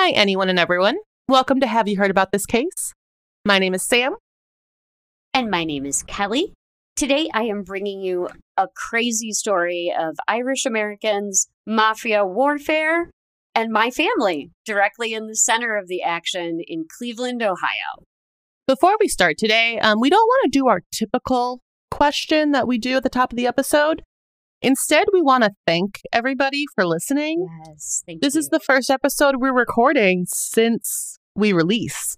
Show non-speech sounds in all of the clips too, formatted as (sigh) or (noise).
Hi, anyone and everyone. Welcome to Have You Heard About This Case? My name is Sam. And my name is Kelly. Today I am bringing you a crazy story of Irish Americans, mafia warfare, and my family directly in the center of the action in Cleveland, Ohio. Before we start today, um, we don't want to do our typical question that we do at the top of the episode. Instead, we want to thank everybody for listening. Yes, thank This you. is the first episode we're recording since we release.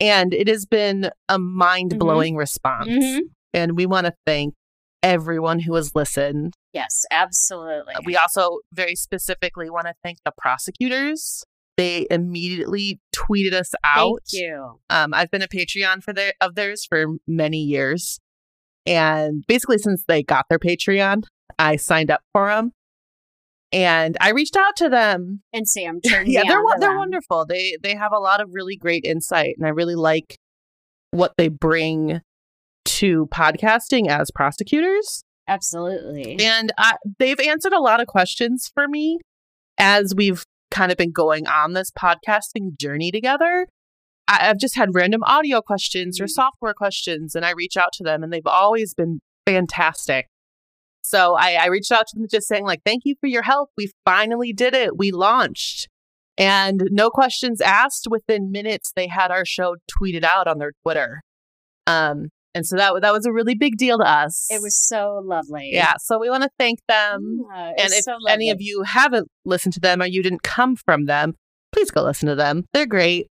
And it has been a mind blowing response. Mhm. And we want to thank everyone who has listened. Yes, absolutely. We also very specifically want to thank the prosecutors. They immediately tweeted us out. Thank you. Um, I've been a Patreon for their of theirs for many years, and basically since they got their Patreon, I signed up for them, and I reached out to them. And Sam (laughs) turned yeah, they're on wo- to they're them. wonderful. They they have a lot of really great insight, and I really like what they bring to podcasting as prosecutors. Absolutely. And I, they've answered a lot of questions for me as we've kind of been going on this podcasting journey together. I, I've just had random audio questions or Mm. software questions, and I reach out to them, and they've always been fantastic. So I, I reached out to them just saying, like, thank you for your help. We finally did it. We launched. And no questions asked. Within minutes, they had our show tweeted out on their Twitter. Um, and so that that was a really big deal to us. it was so lovely. Yeah, so we want to thank them. Yeah, and if so any of you haven't listened to them or you didn't come from them, please go listen to them. They're great.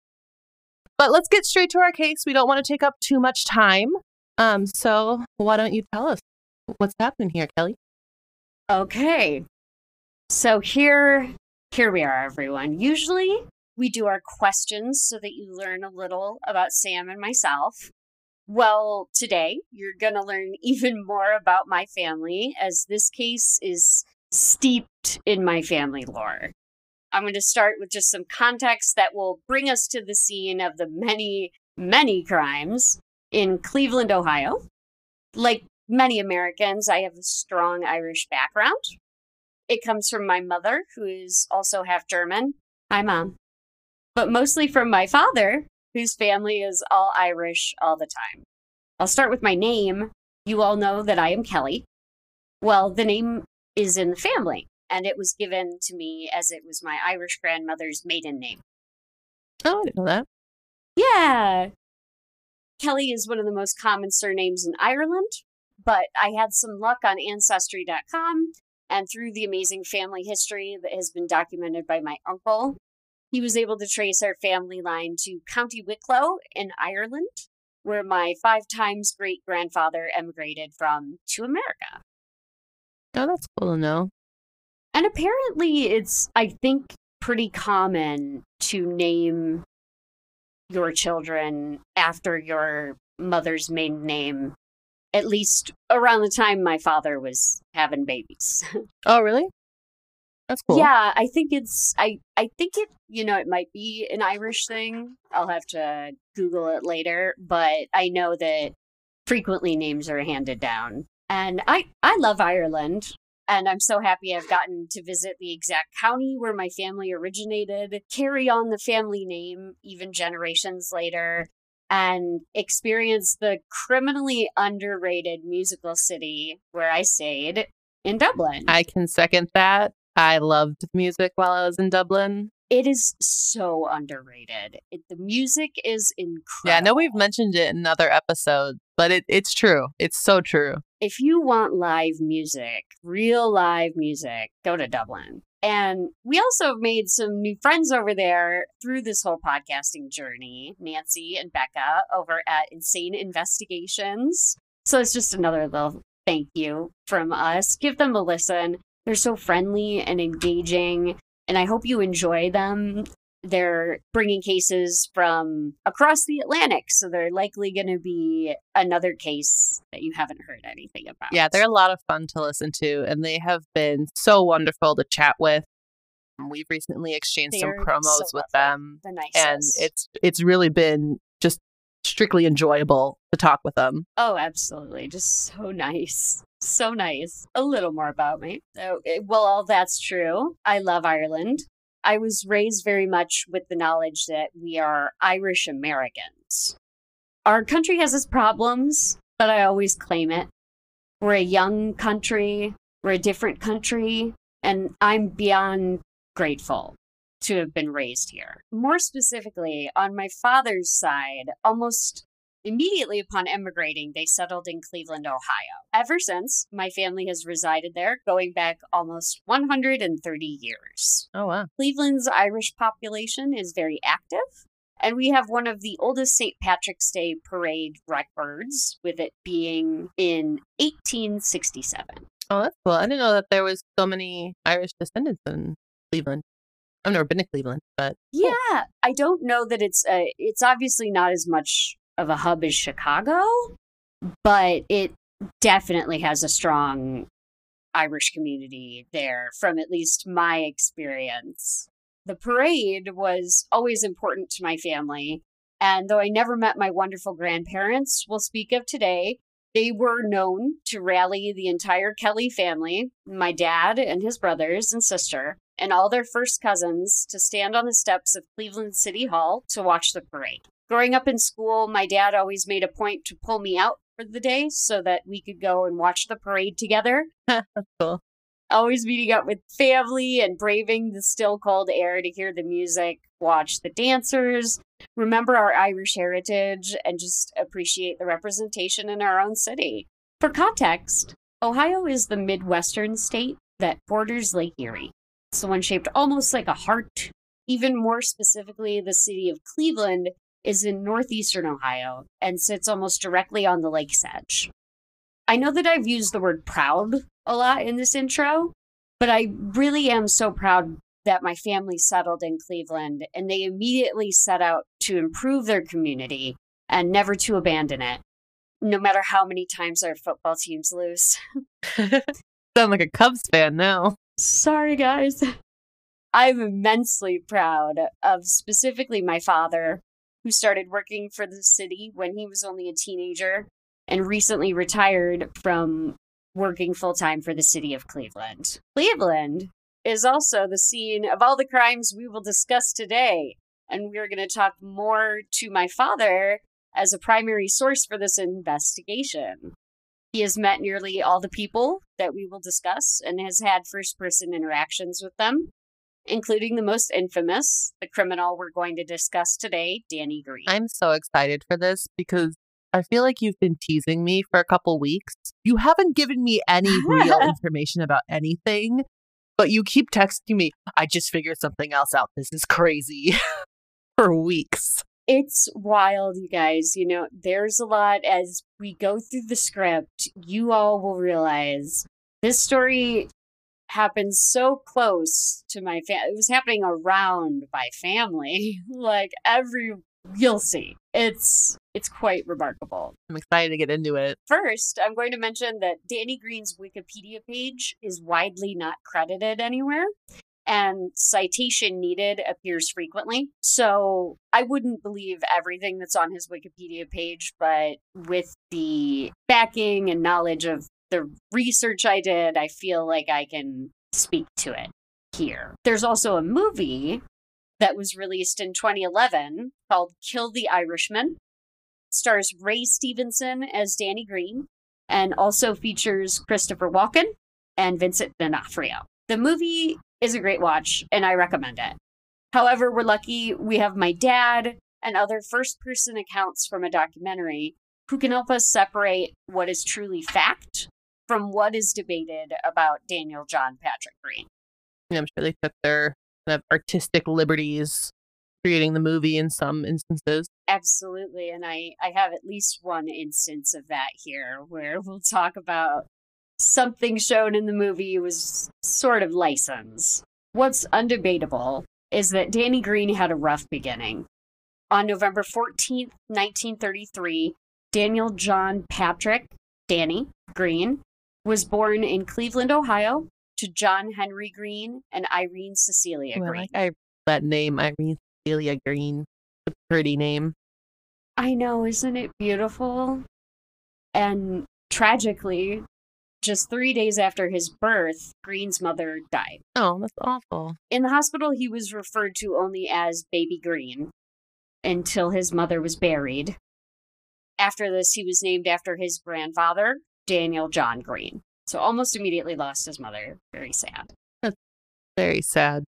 But let's get straight to our case. We don't want to take up too much time. Um, so why don't you tell us what's happening here, Kelly? Okay. So here here we are everyone. Usually we do our questions so that you learn a little about Sam and myself. Well, today you're going to learn (laughs) even more about my family as this case is steeped in my family lore. I'm going to start with just some context that will bring us to the scene of the many, many crimes in Cleveland, Ohio. Like many Americans, I have a strong Irish background. It comes from my mother, who is also half German. Hi, mom. But mostly from my father, whose family is all Irish all the time. I'll start with my name. You all know that I am Kelly. Well, the name is in the family, and it was given to me as it was my Irish grandmother's maiden name. Oh, I didn't know that. Yeah. Kelly is one of the most common surnames in Ireland, but I had some luck on Ancestry.com and through the amazing family history that has been documented by my uncle. He was able to trace our family line to County Wicklow in Ireland, where my five times great grandfather emigrated from to America. Oh, that's cool to know. And apparently, it's, I think, pretty common to name your children after your mother's maiden name, at least around the time my father was having babies. (laughs) Oh, really? That's cool. Yeah, I think it's, I, I think it, you know, it might be an Irish thing. I'll have to Google it later, but I know that frequently names are handed down. And I, I love Ireland. And I'm so happy I've gotten to visit the exact county where my family originated, carry on the family name even generations later, and experience the criminally underrated musical city where I stayed in Dublin. I can second that. I loved music while I was in Dublin. it is so underrated. It, the music is incredible. Yeah, I know we've mentioned it in other episodes, but it, it's true. It's so true. if you want live music, real live music, go to Dublin. And we also made some new friends over there through this whole podcasting journey Nancy and Becca over at Insane Investigations. So it's just another little thank you from us. Give them a listen. They're so friendly and engaging, and I hope you enjoy them. They're bringing cases from across the Atlantic, so they're likely going to be another case that you haven't heard anything about. Yeah, they're a lot of fun to listen to, and they have been so wonderful to chat with. We've recently exchanged some They're promos so with them, the and it's it's really been just strictly enjoyable to talk with them. oh, absolutely, just so nice, so nice. A little more about me. So, eh, well, all that's true. I love Ireland. I was raised very much with the knowledge that we are Irish Americans. Our country has its problems, but I always claim it. We're a young country, we're a different country, and I'm beyond grateful to have been raised here. More specifically, on my father's side, almost Immediately upon emigrating, they settled in Cleveland, Ohio. Ever since, my family has resided there, going back almost 130 years. Oh, wow. Cleveland's Irish population is very active, and we have one of the oldest St. Patrick's Day parade records, with it being in 1867. Oh, that's cool. I didn't know that there was so many Irish descendants in Cleveland. I've never been to Cleveland, but yeah, I don't know that it's uh, it's obviously not as much of a hub is Chicago, but it definitely has a strong Irish community there from at least my experience. The parade was always important to my family, and though I never met my wonderful grandparents, we'll speak of today, they were known to rally the entire Kelly family, my dad and his brothers and sister, and all their first cousins to stand on the steps of Cleveland City Hall to watch the parade growing up in school, my dad always made a point to pull me out for the day so that we could go and watch the parade together. (laughs) Cool. Always meeting up with family and braving the still cold air to hear the music, watch the dancers, remember our Irish heritage, and just appreciate the representation in our own city. For context, Ohio is the Midwestern state that borders Lake Erie. It's the one shaped almost like a heart. Even more specifically, the city of Cleveland is in northeastern Ohio and sits almost directly on the lake's edge. I know that I've used the word proud a lot in this intro, but I really am so proud that my family settled in Cleveland and they immediately set out to improve their community and never to abandon it, no matter how many times our football teams lose. (laughs) (laughs) Sound like a Cubs fan now. Sorry, guys. I'm immensely proud of specifically my father, who started working for the city when he was only a teenager and recently retired from working full time for the city of Cleveland. Cleveland is also the scene of all the crimes we will discuss today. And we're going to talk more to my father as a primary source for this investigation. He has met nearly all the people that we will discuss and has had first person interactions with them including the most infamous, the criminal we're going to discuss today, Danny Greene. I'm so excited for this because I feel like you've been teasing me for a couple weeks. You haven't given me any real (laughs) information about anything, but you keep texting me, I just figured something else out. This is crazy (laughs) for weeks. It's wild, you guys. You know, there's a lot as we go through the script, you all will realize this story happened so close to my family. It was happening around my family. (laughs) like every you'll see. It's it's quite remarkable. I'm excited to get into it. First, I'm going to mention that Danny Greene's Wikipedia page is widely not credited anywhere. And citation needed appears frequently. So I wouldn't believe everything that's on his Wikipedia page, but with the backing and knowledge of the research I did, I feel like I can speak to it here. There's also a movie that was released in 2011 called Kill the Irishman. stars Ray Stevenson as Danny Greene and also features Christopher Walken and Vincent D'Onofrio. The movie is a great watch and I recommend it. However, we're lucky we have my dad and other first person accounts from a documentary who can help us separate what is truly fact from what is debated about Daniel John Patrick Greene. I'm sure they took their kind of artistic liberties creating the movie in some instances. Absolutely. And I, I have at least one instance of that here where (laughs) we'll talk about something shown in the movie was sort of license. What's undebatable is that Danny Greene had a rough beginning. On November 14th, 1933, Daniel John Patrick, Danny Greene, was born in Cleveland, Ohio, to John Henry Greene and Irene Cecilia Ooh, Greene. I like that name, Irene Cecilia Greene, A pretty name. I know, isn't it beautiful? And tragically, Just three days after his birth, Greene's mother died. Oh, that's awful. In the hospital, he was referred to only as Baby Greene until his mother was buried. After this, he was named after his grandfather, Daniel John Greene. So almost immediately lost his mother. Very sad. That's Very sad.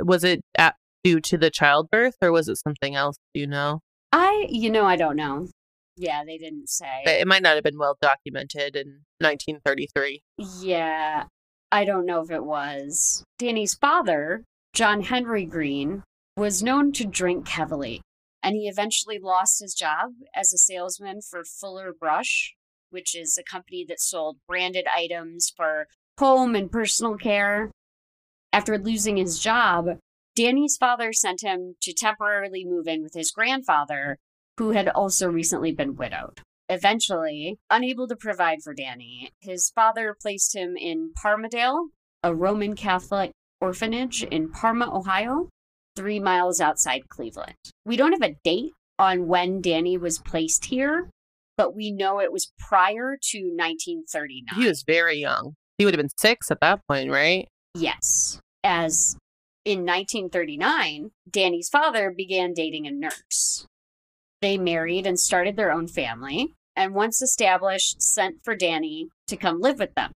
Was it at, due to the childbirth or was it something else? Do you know? I, you know, I don't know. Yeah, they didn't say. But It might not have been well documented in 1933. Yeah, I don't know if it was. Danny's father, John Henry Greene, was known to drink heavily, and he eventually lost his job as a salesman for Fuller Brush, which is a company that sold branded items for home and personal care. After losing his job, Danny's father sent him to temporarily move in with his grandfather, who had also recently been widowed. Eventually, unable to provide for Danny, his father placed him in Parmadale, a Roman Catholic orphanage in Parma, Ohio, three miles outside Cleveland. We don't have a date on when Danny was placed here, but we know it was prior to 1939. He was very young. He would have been six at that point, right? Yes. As in 1939, Danny's father began dating a nurse. They married and started their own family, and once established, sent for Danny to come live with them.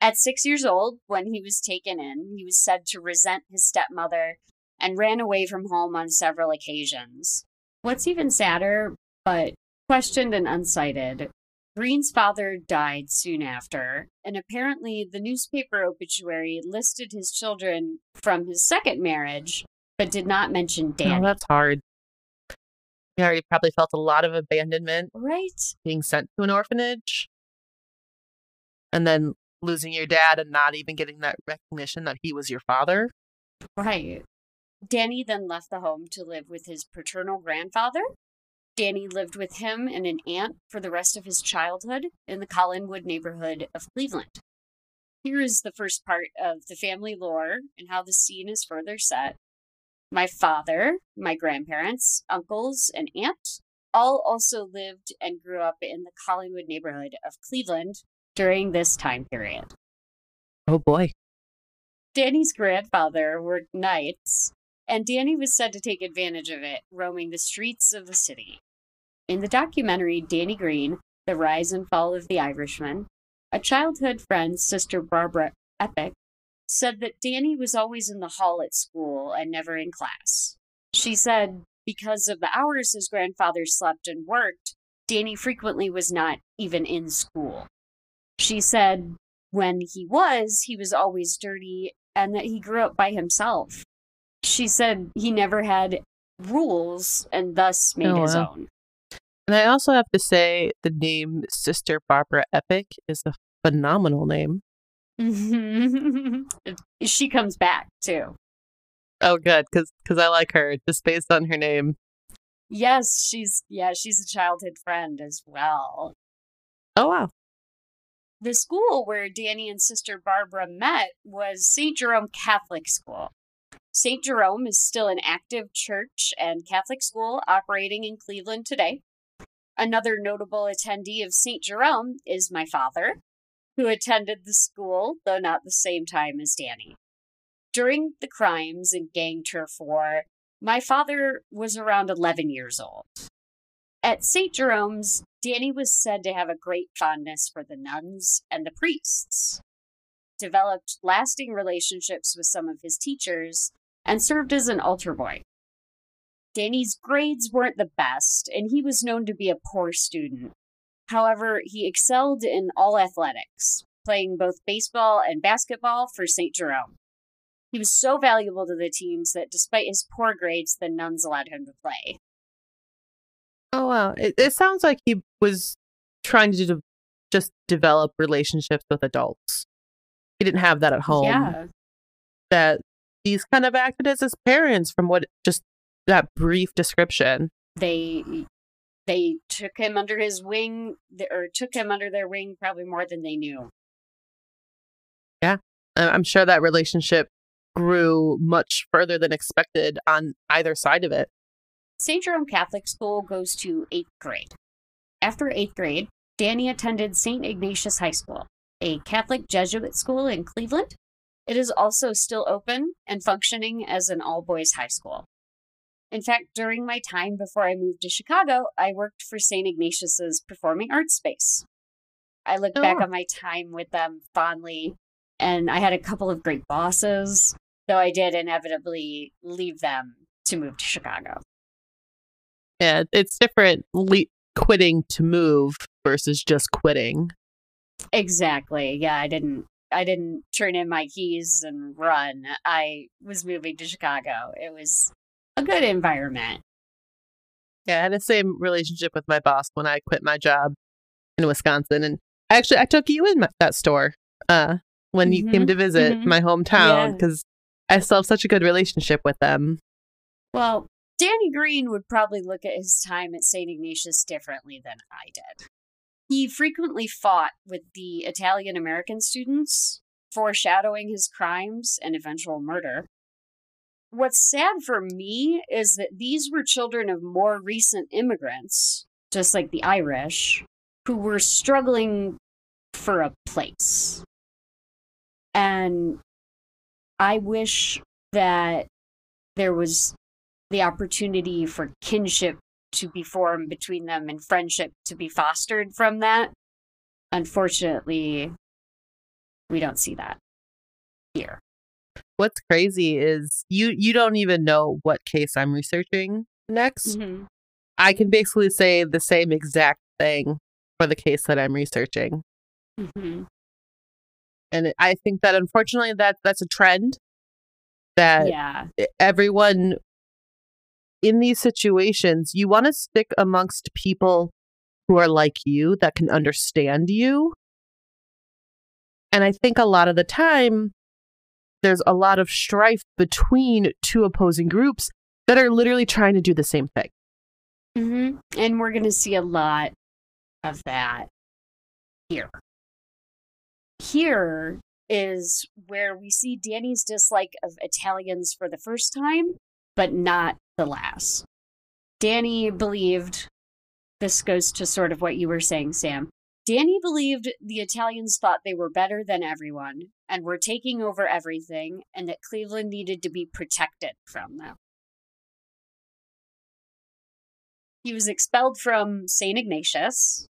At six years old, when he was taken in, he was said to resent his stepmother and ran away from home on several occasions. What's even sadder, but questioned and uncited, Greene's father died soon after, and apparently the newspaper obituary listed his children from his second marriage, but did not mention Danny. Oh, Danny. that's hard. You already probably felt a lot of abandonment right? being sent to an orphanage and then losing your dad and not even getting that recognition that he was your father. Right. Danny then left the home to live with his paternal grandfather. Danny lived with him and an aunt for the rest of his childhood in the Collinwood neighborhood of Cleveland. Here is the first part of the family lore and how the scene is further set. My father, my grandparents, uncles, and aunt all also lived and grew up in the Collinwood neighborhood of Cleveland during this time period. Oh boy. Danny's grandfather worked nights, and Danny was said to take advantage of it, roaming the streets of the city. In the documentary Danny Greene, The Rise and Fall of the Irishman, a childhood friend, Sister Barbara Epic, said that Danny was always in the hall at school and never in class. She said because of the hours his grandfather slept and worked, Danny frequently was not even in school. She said when he was, he was always dirty and that he grew up by himself. She said he never had rules and thus made Oh, his wow. own. And I also have to say the name Sister Barbara Epic is a phenomenal name. (laughs) she comes back too. Oh, good, because I like her just based on her name. Yes, she's yeah, she's a childhood friend as well. Oh, wow. The school where Danny and Sister Barbara met was St. Jerome Catholic School. St. Jerome is still an active church and Catholic school operating in Cleveland today. Another notable attendee of St. Jerome is my father, who attended the school, though not the same time as Danny. During the crimes and gang turf war, my father was around 11 years old. At St. Jerome's, Danny was said to have a great fondness for the nuns and the priests, developed lasting relationships with some of his teachers, and served as an altar boy. Danny's grades weren't the best, and he was known to be a poor student. However, he excelled in all athletics, playing both baseball and basketball for St. Jerome. He was so valuable to the teams that despite his poor grades, the nuns allowed him to play. Oh, wow. It, it sounds like he was trying to de- just develop relationships with adults. He didn't have that at home. Yeah. That these kind of acted as his parents from what just that brief description. they they took him under his wing or took him under their wing probably more than they knew Yeah. I'm sure that relationship grew much further than expected on either side of it. st jerome catholic school goes to eighth grade after eighth grade danny attended st ignatius high school a Catholic Jesuit school in Cleveland. It is also still open and functioning as an all boys high school. In fact, during my time before I moved to Chicago, I worked for St. Ignatius's Performing Arts Space. I look oh. back on my time with them fondly, and I had a couple of great bosses, though I did inevitably leave them to move to Chicago. Yeah, it's different le- quitting to move versus just quitting. Exactly. Yeah, I didn't I didn't turn in my keys and run. I was moving to Chicago. It was a good environment. Yeah, I had the same relationship with my boss when I quit my job in Wisconsin, and actually I took you in my, that store uh, when mm-hmm. you came mm-hmm. to visit mm-hmm. my hometown because yeah. I still have such a good relationship with them. Well, Danny Greene would probably look at his time at St. Ignatius differently than I did. He frequently fought with the Italian American students, foreshadowing his crimes and eventual murder. What's sad for me is that these were children of more recent immigrants, just like the Irish, who were struggling for a place. And I wish that there was the opportunity for kinship to be formed between them and friendship to be fostered from that. Unfortunately, we don't see that here what's crazy is you you don't even know what case I'm researching next. Mm-hmm. I can basically say the same exact thing for the case that I'm researching. Mm-hmm. And I think that unfortunately that that's a trend that yeah. everyone in these situations you want to stick amongst people who are like you that can understand you. And I think a lot of the time there's a lot of strife between two opposing groups that are literally trying to do the same thing. Mm-hmm. And we're going to see a lot of that here. Here is where we see Danny's dislike of Italians for the first time, but not the last. Danny believed this goes to sort of what you were saying, Sam. Danny believed the Italians thought they were better than everyone and were taking over everything, and that Cleveland needed to be protected from them. He was expelled from St. Ignatius,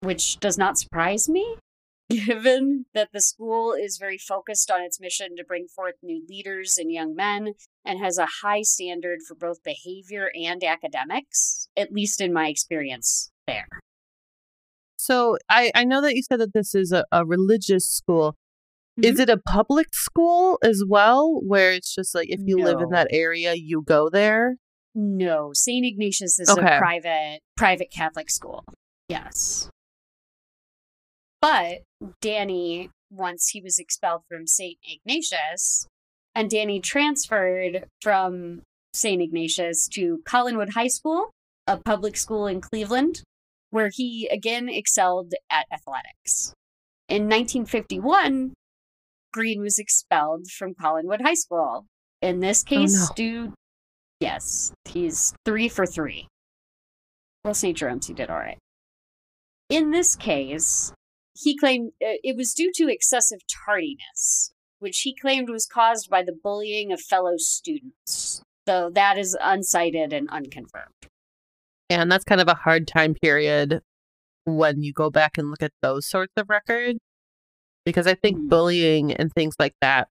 which does not surprise me, (laughs) given that the school is very focused on its mission to bring forth new leaders and young men and has a high standard for both behavior and academics, at least in my experience there. So I, I know that you said that this is a, a religious school. Mm-hmm. Is it a public school as well, where it's just like if you no. live in that area, you go there? No, St. Ignatius is okay. a private private Catholic school. Yes. But Danny, once he was expelled from St. Ignatius, and Danny transferred from St. Ignatius to Collinwood High School, a public school in Cleveland, where he again excelled at athletics. In 1951, Greene was expelled from Collinwood High School. In this case, oh, no. due, yes, he's three for three. Well, St. Jerome's, he did all right. In this case, he claimed uh, it was due to excessive tardiness, which he claimed was caused by the bullying of fellow students, though that is uncited and unconfirmed. And that's kind of a hard time period when you go back and look at those sorts of records. Because I think mm. bullying and things like that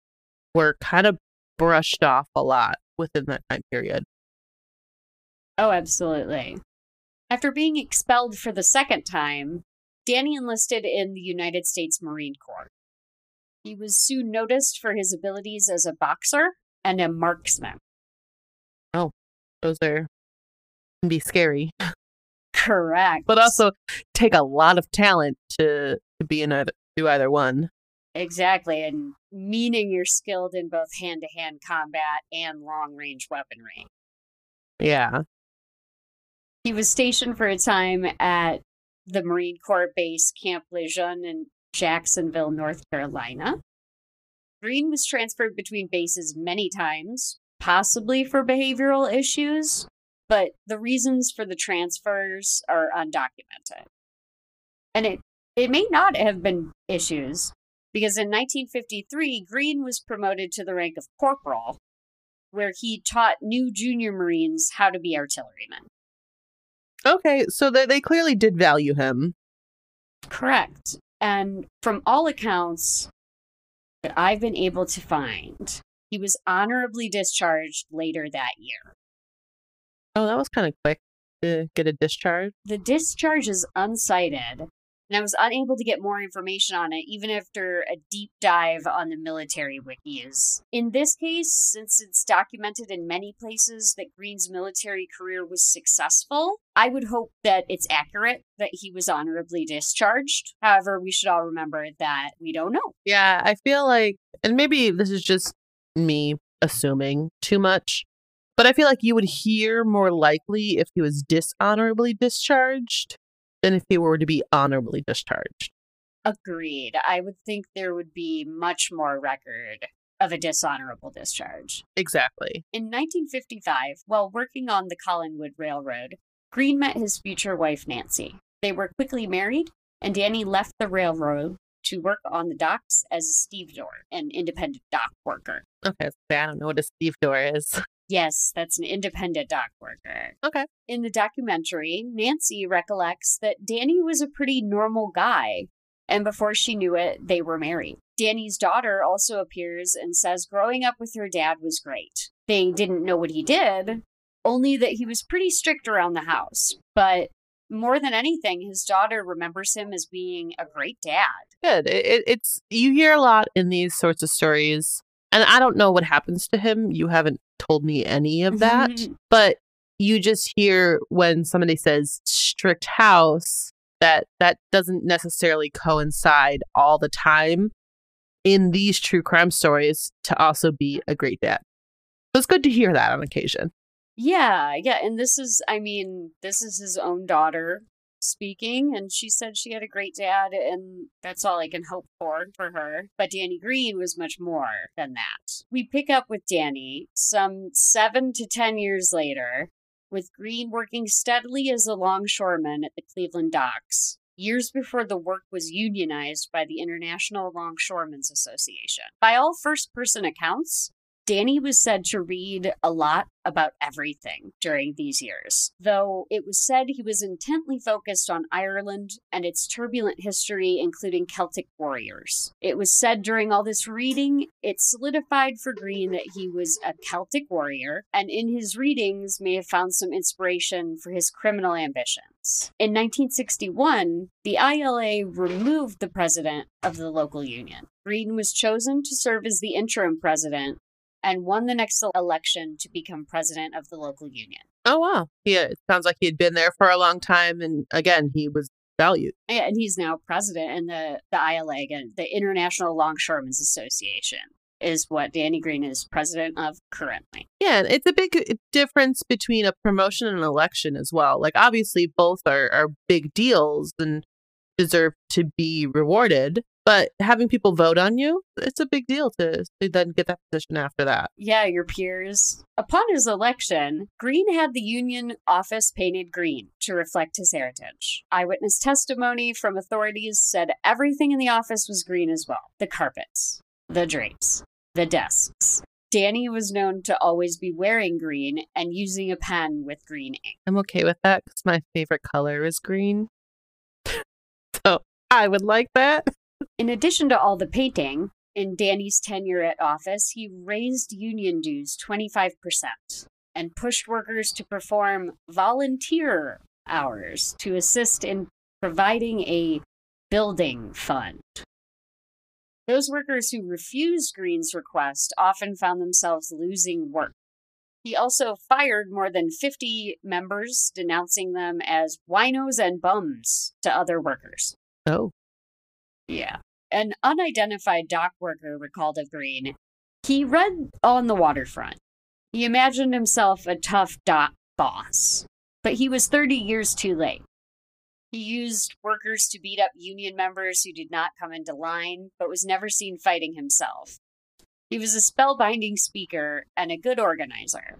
were kind of brushed off a lot within that time period. Oh, absolutely. After being expelled for the second time, Danny enlisted in the United States Marine Corps. He was soon noticed for his abilities as a boxer and a marksman. Oh, those are can be scary. Correct. But also take a lot of talent to to be in either do either one. Exactly, and meaning you're skilled in both hand to hand combat and long range weaponry. Yeah. He was stationed for a time at the Marine Corps base Camp Lejeune in Jacksonville, North Carolina. Greene was transferred between bases many times, possibly for behavioral issues, but the reasons for the transfers are undocumented. And it It may not have been issues because in 1953, Greene was promoted to the rank of corporal, where he taught new junior Marines how to be artillerymen. Okay, so they, they clearly did value him. Correct. And from all accounts that I've been able to find, he was honorably discharged later that year. Oh, that was kind of quick to get a discharge. The discharge is unsighted, and I was unable to get more information on it even after a deep dive on the military wikis. In this case, since it's documented in many places that Greene's military career was successful, I would hope that it's accurate that he was honorably discharged. However, we should all remember that we don't know. Yeah, I feel like, and maybe this is just me assuming too much, but I feel like you would hear more likely if he was dishonorably discharged than if he were to be honorably discharged. Agreed. I would think there would be much more record of a dishonorable discharge. Exactly. In 1955, while working on the Collinwood Railroad, Greene met his future wife, Nancy. They were quickly married, and Danny left the railroad to work on the docks as a stevedore, an independent dock worker. Okay, I don't know what a stevedore is. (laughs) Yes, that's an independent dock worker. Okay. In the documentary, Nancy recollects that Danny was a pretty normal guy, and before she knew it, they were married. Danny's daughter also appears and says growing up with her dad was great. They didn't know what he did, only that he was pretty strict around the house. But more than anything, his daughter remembers him as being a great dad. Good. It, it, it's you hear a lot in these sorts of stories, and I don't know what happens to him. You haven't told me any of that, mm-hmm. but you just hear when somebody says strict house that that doesn't necessarily coincide all the time in these true crime stories to also be a great dad. So it's good to hear that on occasion. Yeah, yeah. And this is, I mean, this is his own daughter speaking, and she said she had a great dad, and that's all I can hope for for her. But Danny Greene was much more than that. We pick up with Danny some seven to ten years later, with Greene working steadily as a longshoreman at the Cleveland docks. Years before the work was unionized by the International Longshoremen's Association. By all first person accounts, Danny was said to read a lot about everything during these years, though it was said he was intently focused on Ireland and its turbulent history, including Celtic warriors. It was said during all this reading, it solidified for Greene that he was a Celtic warrior, and in his readings may have found some inspiration for his criminal ambitions. In 1961, the ILA removed the president of the local union. Greene was chosen to serve as the interim president and won the next election to become president of the local union. Oh wow. Yeah, it sounds like he had been there for a long time and again he was valued. Yeah, and he's now president in the, the ILA again, the International Longshoremen's Association is what Danny Greene is president of currently. Yeah, it's a big uh, difference between a promotion and an election as well. Like obviously both are, are big deals and deserve to be rewarded. But having people vote on you, it's a big deal to, to then get that position after that. Yeah, your peers. Upon his election, Greene had the Union office painted green to reflect his heritage. Eyewitness testimony from authorities said everything in the office was green as well the carpets, the drapes, the desks. Danny was known to always be wearing green and using a pen with green ink. I'm okay with that because my favorite color is green. (laughs) so I would like that. In addition to all the painting, in Danny's tenure at office, he raised union dues 25% and pushed workers to perform volunteer hours to assist in providing a building fund. Those workers who refused Greene's request often found themselves losing work. He also fired more than 50 members, denouncing them as winos and bums to other workers. Oh. Yeah. An unidentified dock worker recalled of Greene. He read on the waterfront. He imagined himself a tough dock boss, but he was 30 years too late. He used workers to beat up union members who did not come into line, but was never seen fighting himself. He was a spellbinding speaker and a good organizer.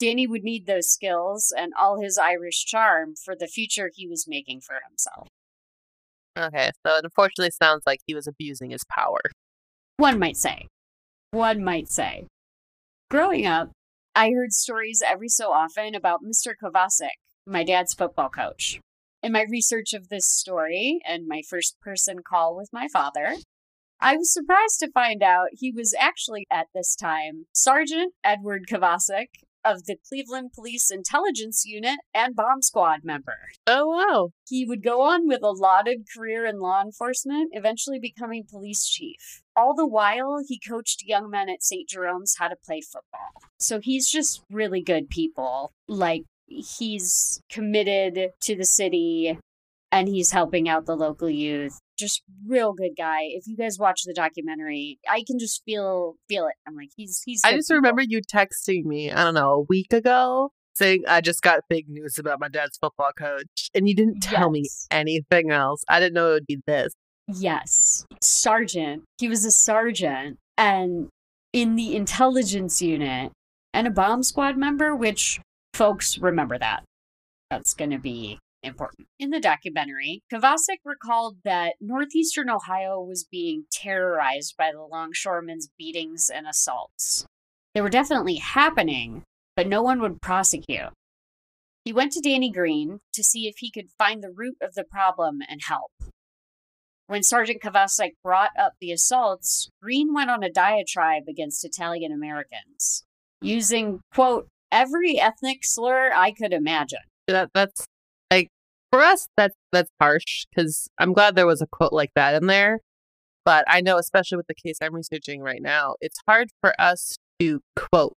Danny would need those skills and all his Irish charm for the future he was making for himself. Okay, so it unfortunately sounds like he was abusing his power. One might say. One might say. Growing up, I heard stories every so often about Mr. Kovacic, my dad's football coach. In my research of this story and my first person call with my father, I was surprised to find out he was actually at this time Sergeant Edward Kovacic of the Cleveland Police Intelligence Unit and Bomb Squad member. Oh, wow. He would go on with a lauded career in law enforcement, eventually becoming police chief. All the while, he coached young men at St. Jerome's how to play football. So he's just really good people. Like, he's committed to the city and he's helping out the local youth just real good guy. If you guys watch the documentary, I can just feel feel it. I'm like, he's he's. I just people. remember you texting me. I don't know a week ago saying I just got big news about my dad's football coach, and you didn't tell yes. me anything else. I didn't know it would be this. Yes, sergeant. He was a sergeant, and in the intelligence unit, and a bomb squad member, which folks remember that. That's going to be important. In the documentary, Kovacic recalled that northeastern Ohio was being terrorized by the longshoremen's beatings and assaults. They were definitely happening, but no one would prosecute. He went to Danny Greene to see if he could find the root of the problem and help. When Sergeant Kovacic brought up the assaults, Greene went on a diatribe against Italian Americans, using, quote, every ethnic slur I could imagine. That, that's for us that's that's harsh because i'm glad there was a quote like that in there but i know especially with the case i'm researching right now it's hard for us to quote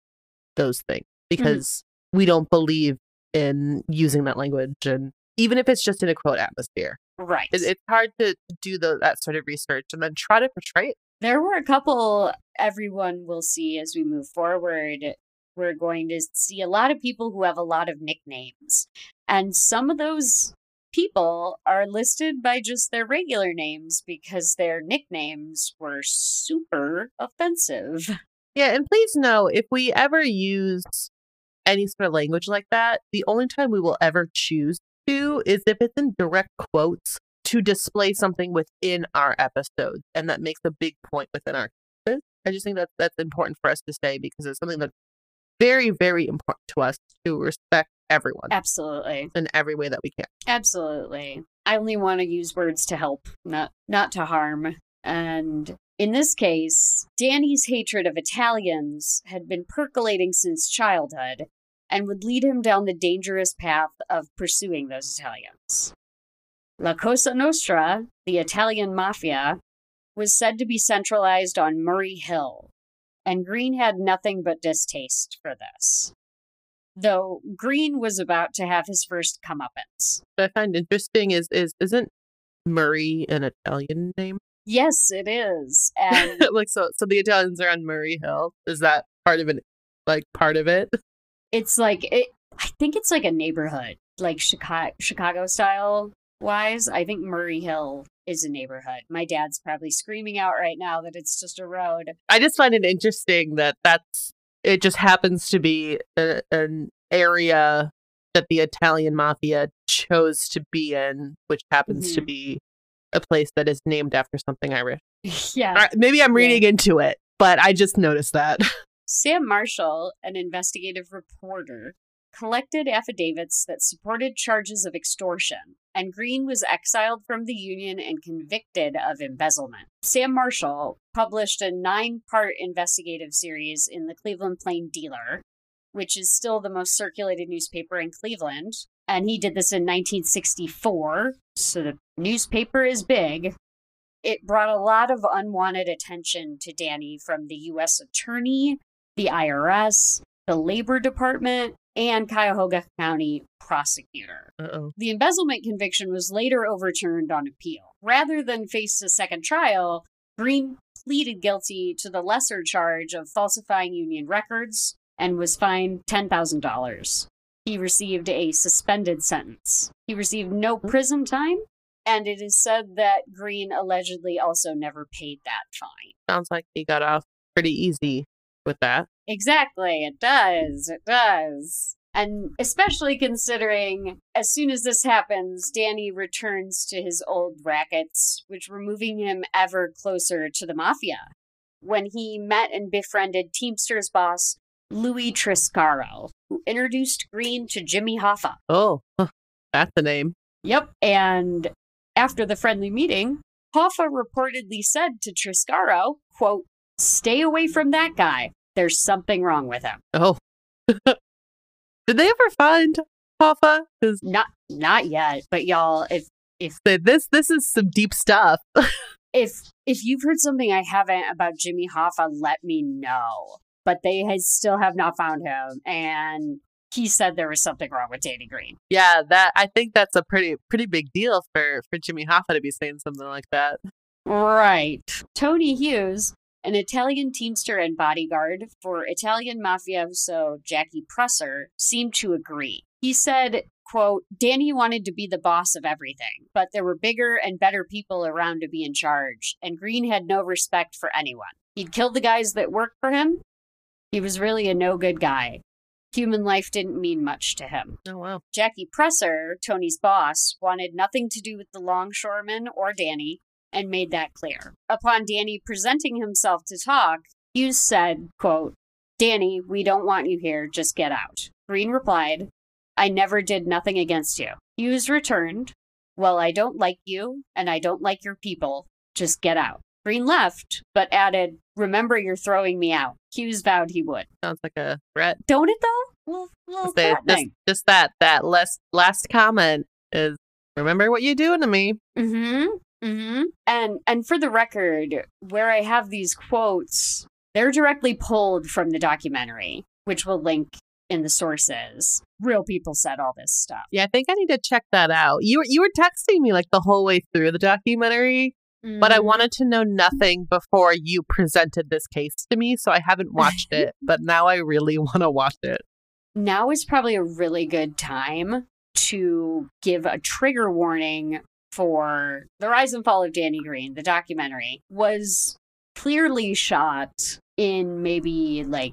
those things mm-hmm. because mm-hmm. we don't believe in using that language and even if it's just in a quote atmosphere right it, it's hard to, to do the, that sort of research and then try to portray it there were a couple everyone will see as we move forward we're going to see a lot of people who have a lot of nicknames. And some of those people are listed by just their regular names because their nicknames were super offensive. Yeah, and please know if we ever use any sort of language like that, the only time we will ever choose to is if it's in direct quotes to display something within our episode, and that makes a big point within our I just think that that's important for us to say because it's something that's very, very important to us to respect everyone. Absolutely. In every way that we can. Absolutely. I only want to use words to help, not not to harm. And in this case, Danny's hatred of Italians had been percolating since childhood and would lead him down the dangerous path of pursuing those Italians. La Cosa Nostra, the Italian mafia, was said to be centralized on Murray Hill, and Greene had nothing but distaste for this though Greene was about to have his first comeuppance. What I find interesting is is isn't Murray an Italian name? Yes, it is. And (laughs) like so so the Italians are on Murray Hill. Is that part of it like part of it? It's like it I think it's like a neighborhood, like Chicago Chicago style wise. I think Murray Hill is a neighborhood. My dad's probably screaming out right now that it's just a road. I just find it interesting that that's it just happens to be a, an area that the Italian mafia chose to be in, which happens mm-hmm. to be a place that is named after something Irish. (laughs) Yeah. maybe I'm reading yeah. into it, but I just noticed that. (laughs) Sam Marshall, an investigative reporter, collected affidavits that supported charges of extortion, and Greene was exiled from the Union and convicted of embezzlement. Sam Marshall published a nine part investigative series in the Cleveland Plain Dealer, which is still the most circulated newspaper in Cleveland. And he did this in 1964, so the newspaper is big. It brought a lot of unwanted attention to Danny from the U.S. Attorney, the IRS, the Labor Department, and Cuyahoga County prosecutor. Uh-oh. The embezzlement conviction was later overturned on appeal. Rather than face a second trial, Greene pleaded guilty to the lesser charge of falsifying union records and was fined $10,000. He received a suspended sentence. He received no hmm. prison time, and it is said that Greene allegedly also never paid that fine. Sounds like he got off pretty easy with that. Exactly, it does. It does. And especially considering as soon as this happens, Danny returns to his old rackets, which were moving him ever closer to the mafia. When he met and befriended Teamsters boss Louis Triscaro, who introduced Greene to Jimmy Hoffa. Oh, that's the name. Yep. And after the friendly meeting, Hoffa reportedly said to Triscaro, quote, stay away from that guy. There's something wrong with him. Oh. (laughs) Did they ever find Hoffa? Not not yet, but y'all, if if this this is some deep stuff. (laughs) if if you've heard something I haven't about Jimmy Hoffa, let me know. But they has, still have not found him, and he said there was something wrong with Danny Greene. yeah, that I think that's a pretty pretty big deal for for Jimmy Hoffa to be saying something like that. Right. Tony Hughes, an Italian teamster and bodyguard for Italian mafioso Jackie Presser, seemed to agree. He said, quote, Danny wanted to be the boss of everything, but there were bigger and better people around to be in charge, and Greene had no respect for anyone. He'd killed the guys that worked for him. He was really a no good guy. Human life didn't mean much to him. Oh wow. Jackie Presser, Tony's boss, wanted nothing to do with the longshoremen or Danny and made that clear. Upon Danny presenting himself to talk, Hughes said, quote, Danny, we don't want you here, just get out. Greene replied, I never did nothing against you. Hughes returned, Well, I don't like you, and I don't like your people. Just get out. Greene left, but added, Remember you're throwing me out. Hughes vowed he would. Sounds like a threat. Don't it though? Little, little Say- just, just that that last last comment is remember what you're doing to me. Mm-hmm. Mm-hmm. And and for the record, where I have these quotes, they're directly pulled from the documentary, which we'll link in the sources. Real people said all this stuff. Yeah, I think I need to check that out. You were you were texting me like the whole way through the documentary, but I Mhm. wanted to know nothing before you presented this case to me, so I haven't watched it, (laughs) but now I really (laughs) want to watch it. now is probably a really good time to give a trigger warning for The Rise and Fall of Danny Greene, the documentary, was clearly shot in maybe like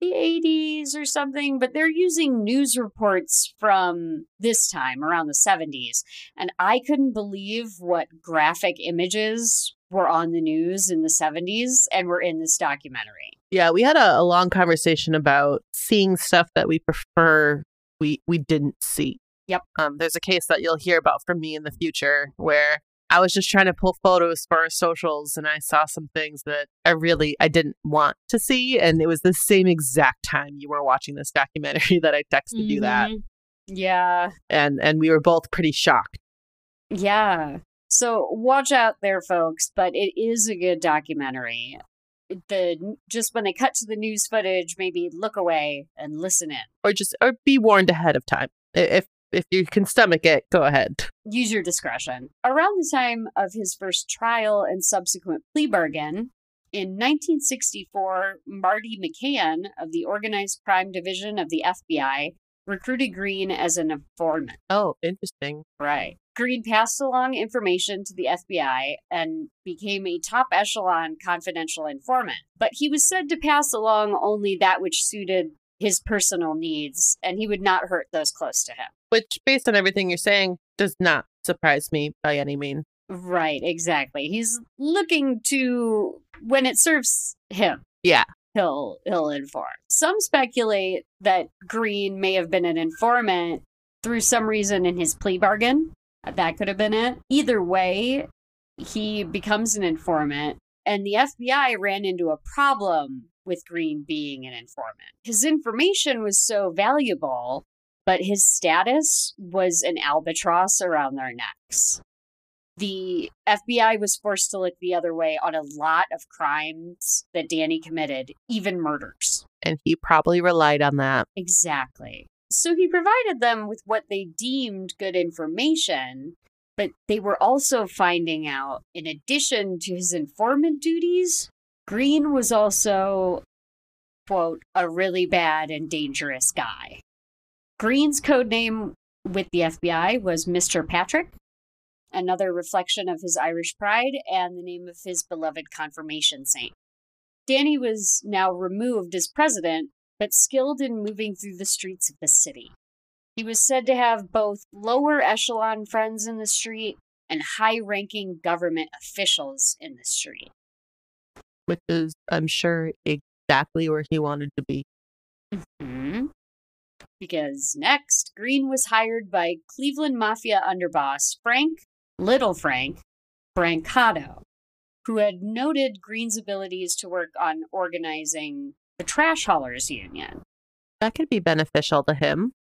the 80s or something, but they're using news reports from this time around the 70s. And I couldn't believe what graphic images were on the news in the 70s and were in this documentary. Yeah, we had a, a long conversation about seeing stuff that we prefer we we didn't see. Yep. Um, there's a case that you'll hear about from me in the future where I was just trying to pull photos for our socials and I saw some things that I really I didn't want to see and it was the same exact time you were watching this documentary (laughs) that I texted you that Mhm. Yeah. and and we were both pretty shocked. Yeah. So watch out there, folks. But it is a good documentary. The just when they cut to the news footage, maybe look away and listen in. Or just or be warned ahead of time. If if you can stomach it, go ahead. Use your discretion. Around the time of his first trial and subsequent plea bargain, in 1964, Marty McCann of the Organized Crime Division of the FBI recruited Greene as an informant. Oh, interesting. Right. Greene passed along information to the FBI and became a top echelon confidential informant. But he was said to pass along only that which suited his personal needs, and he would not hurt those close to him. Which based on everything you're saying does not surprise me by any means. Right, exactly. He's looking to when it serves him. Yeah. He'll he'll inform. Some speculate that Greene may have been an informant through some reason in his plea bargain. Uh, that could have been it. Either way, he becomes an informant, and the FBI ran into a problem with Greene being an informant. His information was so valuable, but his status was an albatross around their necks. The FBI was forced to look the other way on a lot of crimes that Danny committed, even murders. And he probably relied on that. Exactly. So he provided them with what they deemed good information, but they were also finding out, in addition to his informant duties, Greene was also, quote, a really bad and dangerous guy. Greene's code name with the FBI was Mr. Patrick, another reflection of his Irish pride and the name of his beloved confirmation saint. Danny was now removed as president but skilled in moving through the streets of the city. He was said to have both lower echelon friends in the street and high ranking government officials in the street. Which is, I'm sure, exactly where he wanted to be. Because next, Greene was hired by Cleveland Mafia underboss Frank, Little Frank, Brancato, who had noted Greene's abilities to work on organizing the Trash Haulers Union. That could be beneficial to him.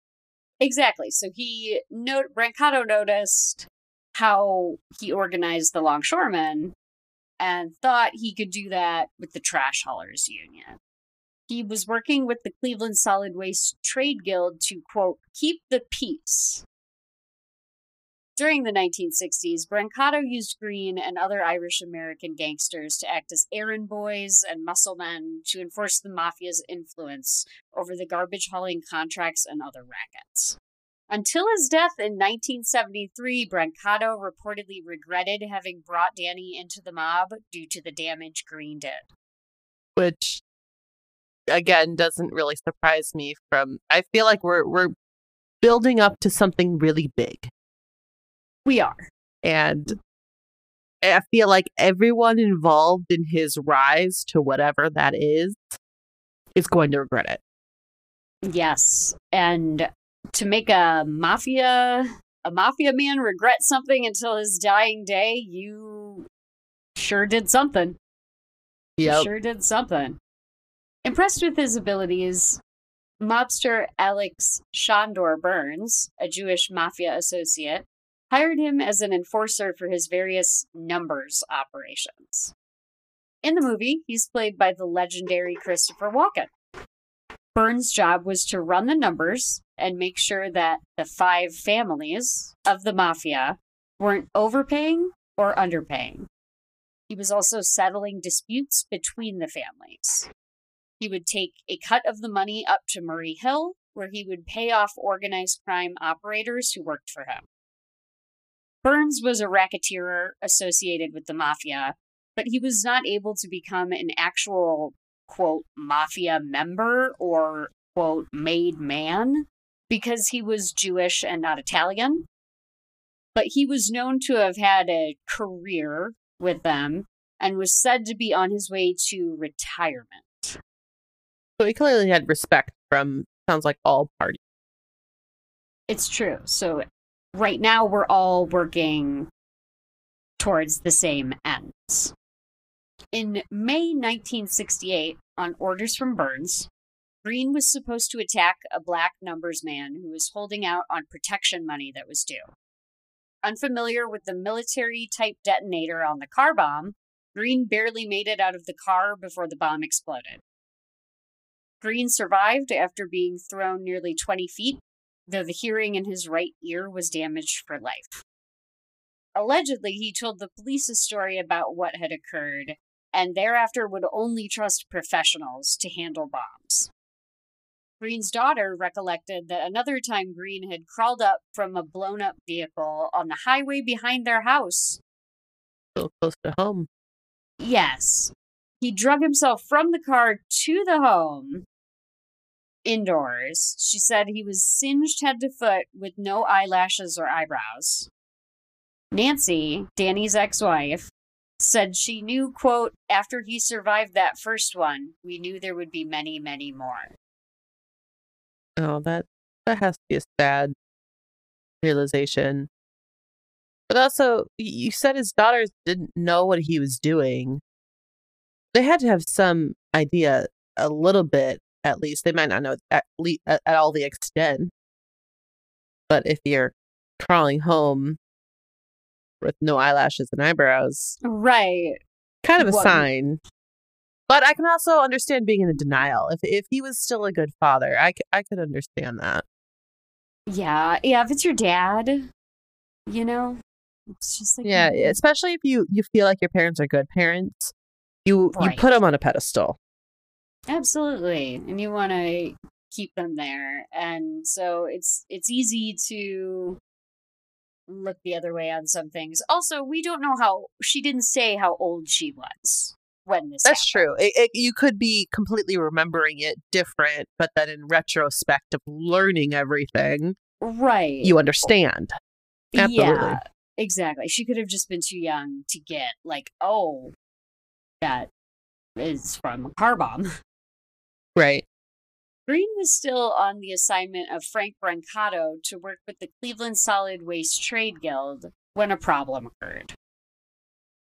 Exactly. So he note Brancato noticed how he organized the longshoremen and thought he could do that with the Trash Haulers Union. He was working with the Cleveland Solid Waste Trade Guild to, quote, keep the peace. During the 1960s, Brancato used Greene and other Irish American gangsters to act as errand boys and muscle men to enforce the mafia's influence over the garbage hauling contracts and other rackets. Until his death in 1973, Brancato reportedly regretted having brought Danny into the mob due to the damage Greene did. Which again doesn't really surprise me from I feel like we're we're building up to something really big. We are. And I feel like everyone involved in his rise to whatever that is is going to regret it. Yes. And to make a mafia a mafia man regret something until his dying day, you sure did something. Yeah. Sure did something. Impressed with his abilities, mobster Alex Shondor Burns, a Jewish mafia associate, hired him as an enforcer for his various numbers operations. In the movie, he's played by the legendary Christopher Walken. Burns' job was to run the numbers and make sure that the five families of the mafia weren't overpaying or underpaying. He was also settling disputes between the families. He would take a cut of the money up to Murray Hill, where he would pay off organized crime operators who worked for him. Burns was a racketeer associated with the mafia, but he was not able to become an actual, quote, mafia member or, quote, made man because he was Jewish and not Italian. But he was known to have had a career with them and was said to be on his way to retirement. So he clearly had respect from sounds like all parties. It's true. So right now we're all working towards the same ends. In May 1968, on orders from Burns, Greene was supposed to attack a black numbers man who was holding out on protection money that was due. Unfamiliar with the military type detonator on the car bomb, Greene barely made it out of the car before the bomb exploded. Greene survived after being thrown nearly 20 feet, though the hearing in his right ear was damaged for life. Allegedly, he told the police a story about what had occurred and thereafter would only trust professionals to handle bombs. Greene's daughter recollected that another time Greene had crawled up from a blown up vehicle on the highway behind their house. So close to home. Yes. He drug himself from the car to the home indoors. She said he was singed head to foot with no eyelashes or eyebrows. Nancy, Danny's ex wife, said she knew, quote, after he survived that first one, we knew there would be many, many more. Oh, that that has to be a sad realization. But also, you said his daughters didn't know what he was doing. They had to have some idea, a little bit at least. They might not know at, le- at, at all the extent. But if you're crawling home with no eyelashes and eyebrows, right? Kind of a What- sign. But I can also understand being in a denial. If if he was still a good father, I, c- I could understand that. Yeah, yeah. If it's your dad, you know, it's just like Yeah, especially if you you feel like your parents are good parents, you you put them on a pedestal. absolutely, and you want to keep them there, and so it's it's easy to look the other way on some things. Also, we don't know how she didn't say how old she was when this That's happened. true. It, it, you could be completely remembering it different, but then in retrospect of learning everything, Right. you understand. Absolutely. Yeah, exactly. She could have just been too young to get like, oh, that is from a car bomb. Right. Greene was still on the assignment of Frank Brancato to work with the Cleveland Solid Waste Trade Guild when a problem occurred.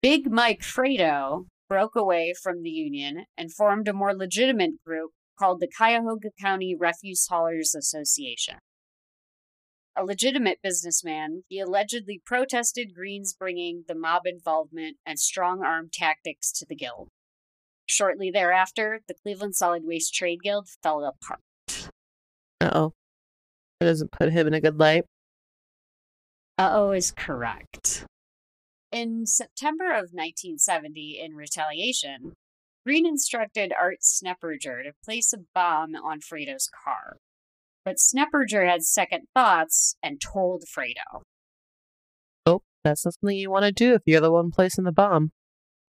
Big Mike Fredo broke away from the union and formed a more legitimate group called the Cuyahoga County Refuse Haulers Association. A legitimate businessman, he allegedly protested Greene's bringing the mob involvement and strong arm tactics to the guild. Shortly thereafter, the Cleveland Solid Waste Trade Guild fell apart. Uh oh. It doesn't put him in a good light. Uh oh is correct. In September of 1970, in retaliation, Greene instructed Art Snepperger to place a bomb on Fredo's car. But Snepperger had second thoughts and told Fredo. Oh, that's not something you want to do if you're the one placing the bomb.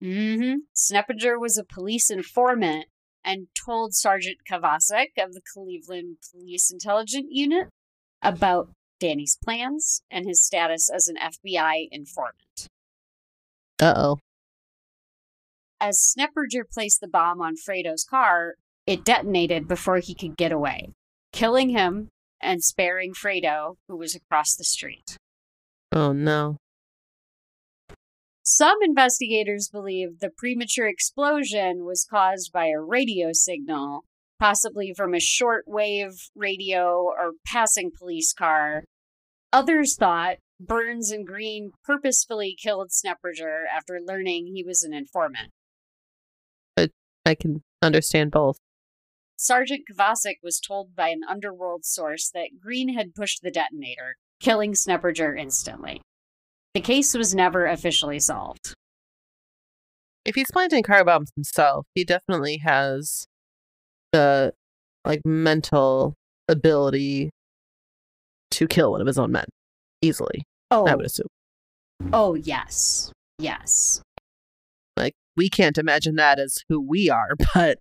Mm-hmm. Snepperger was a police informant and told Sergeant Kovacic of the Cleveland Police Intelligence Unit about Danny's plans and his status as an FBI informant. Uh oh. As Snepperger placed the bomb on Fredo's car, it detonated before he could get away, killing him and sparing Fredo, who was across the street. Oh no. Some investigators believe the premature explosion was caused by a radio signal, possibly from a shortwave radio or passing police car. Others thought Burns and Greene purposefully killed Snepperger after learning he was an informant. I can understand both. Sergeant Kovacic was told by an underworld source that Greene had pushed the detonator, killing Snepperger instantly. The case was never officially solved. If he's planting car bombs himself, he definitely has the like mental ability to kill one of his own men easily. Oh, I would assume. oh yes, yes. Like we can't imagine that as who we are, (laughs) but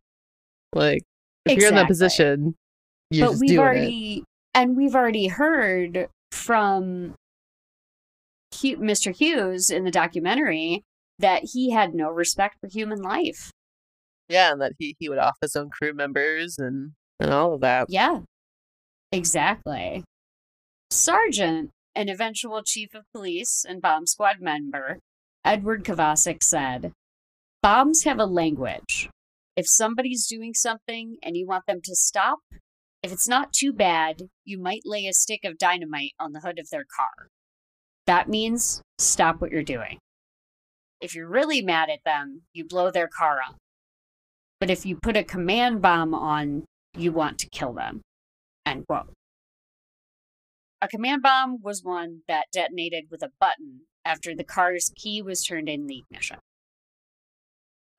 like if you're in that position, you're but just we've doing it. already and we've already heard from Hugh, Mr. Hughes in the documentary that he had no respect for human life. Yeah, and that he he would off his own crew members and and all of that. Yeah, exactly. Sergeant, an eventual chief of police and bomb squad member, Edward Kovacic said, Bombs have a language. If somebody's doing something and you want them to stop, if it's not too bad, you might lay a stick of dynamite on the hood of their car. That means stop what you're doing. If you're really mad at them, you blow their car up. But if you put a command bomb on, you want to kill them. End quote. A command bomb was one that detonated with a button after the car's key was turned in the ignition.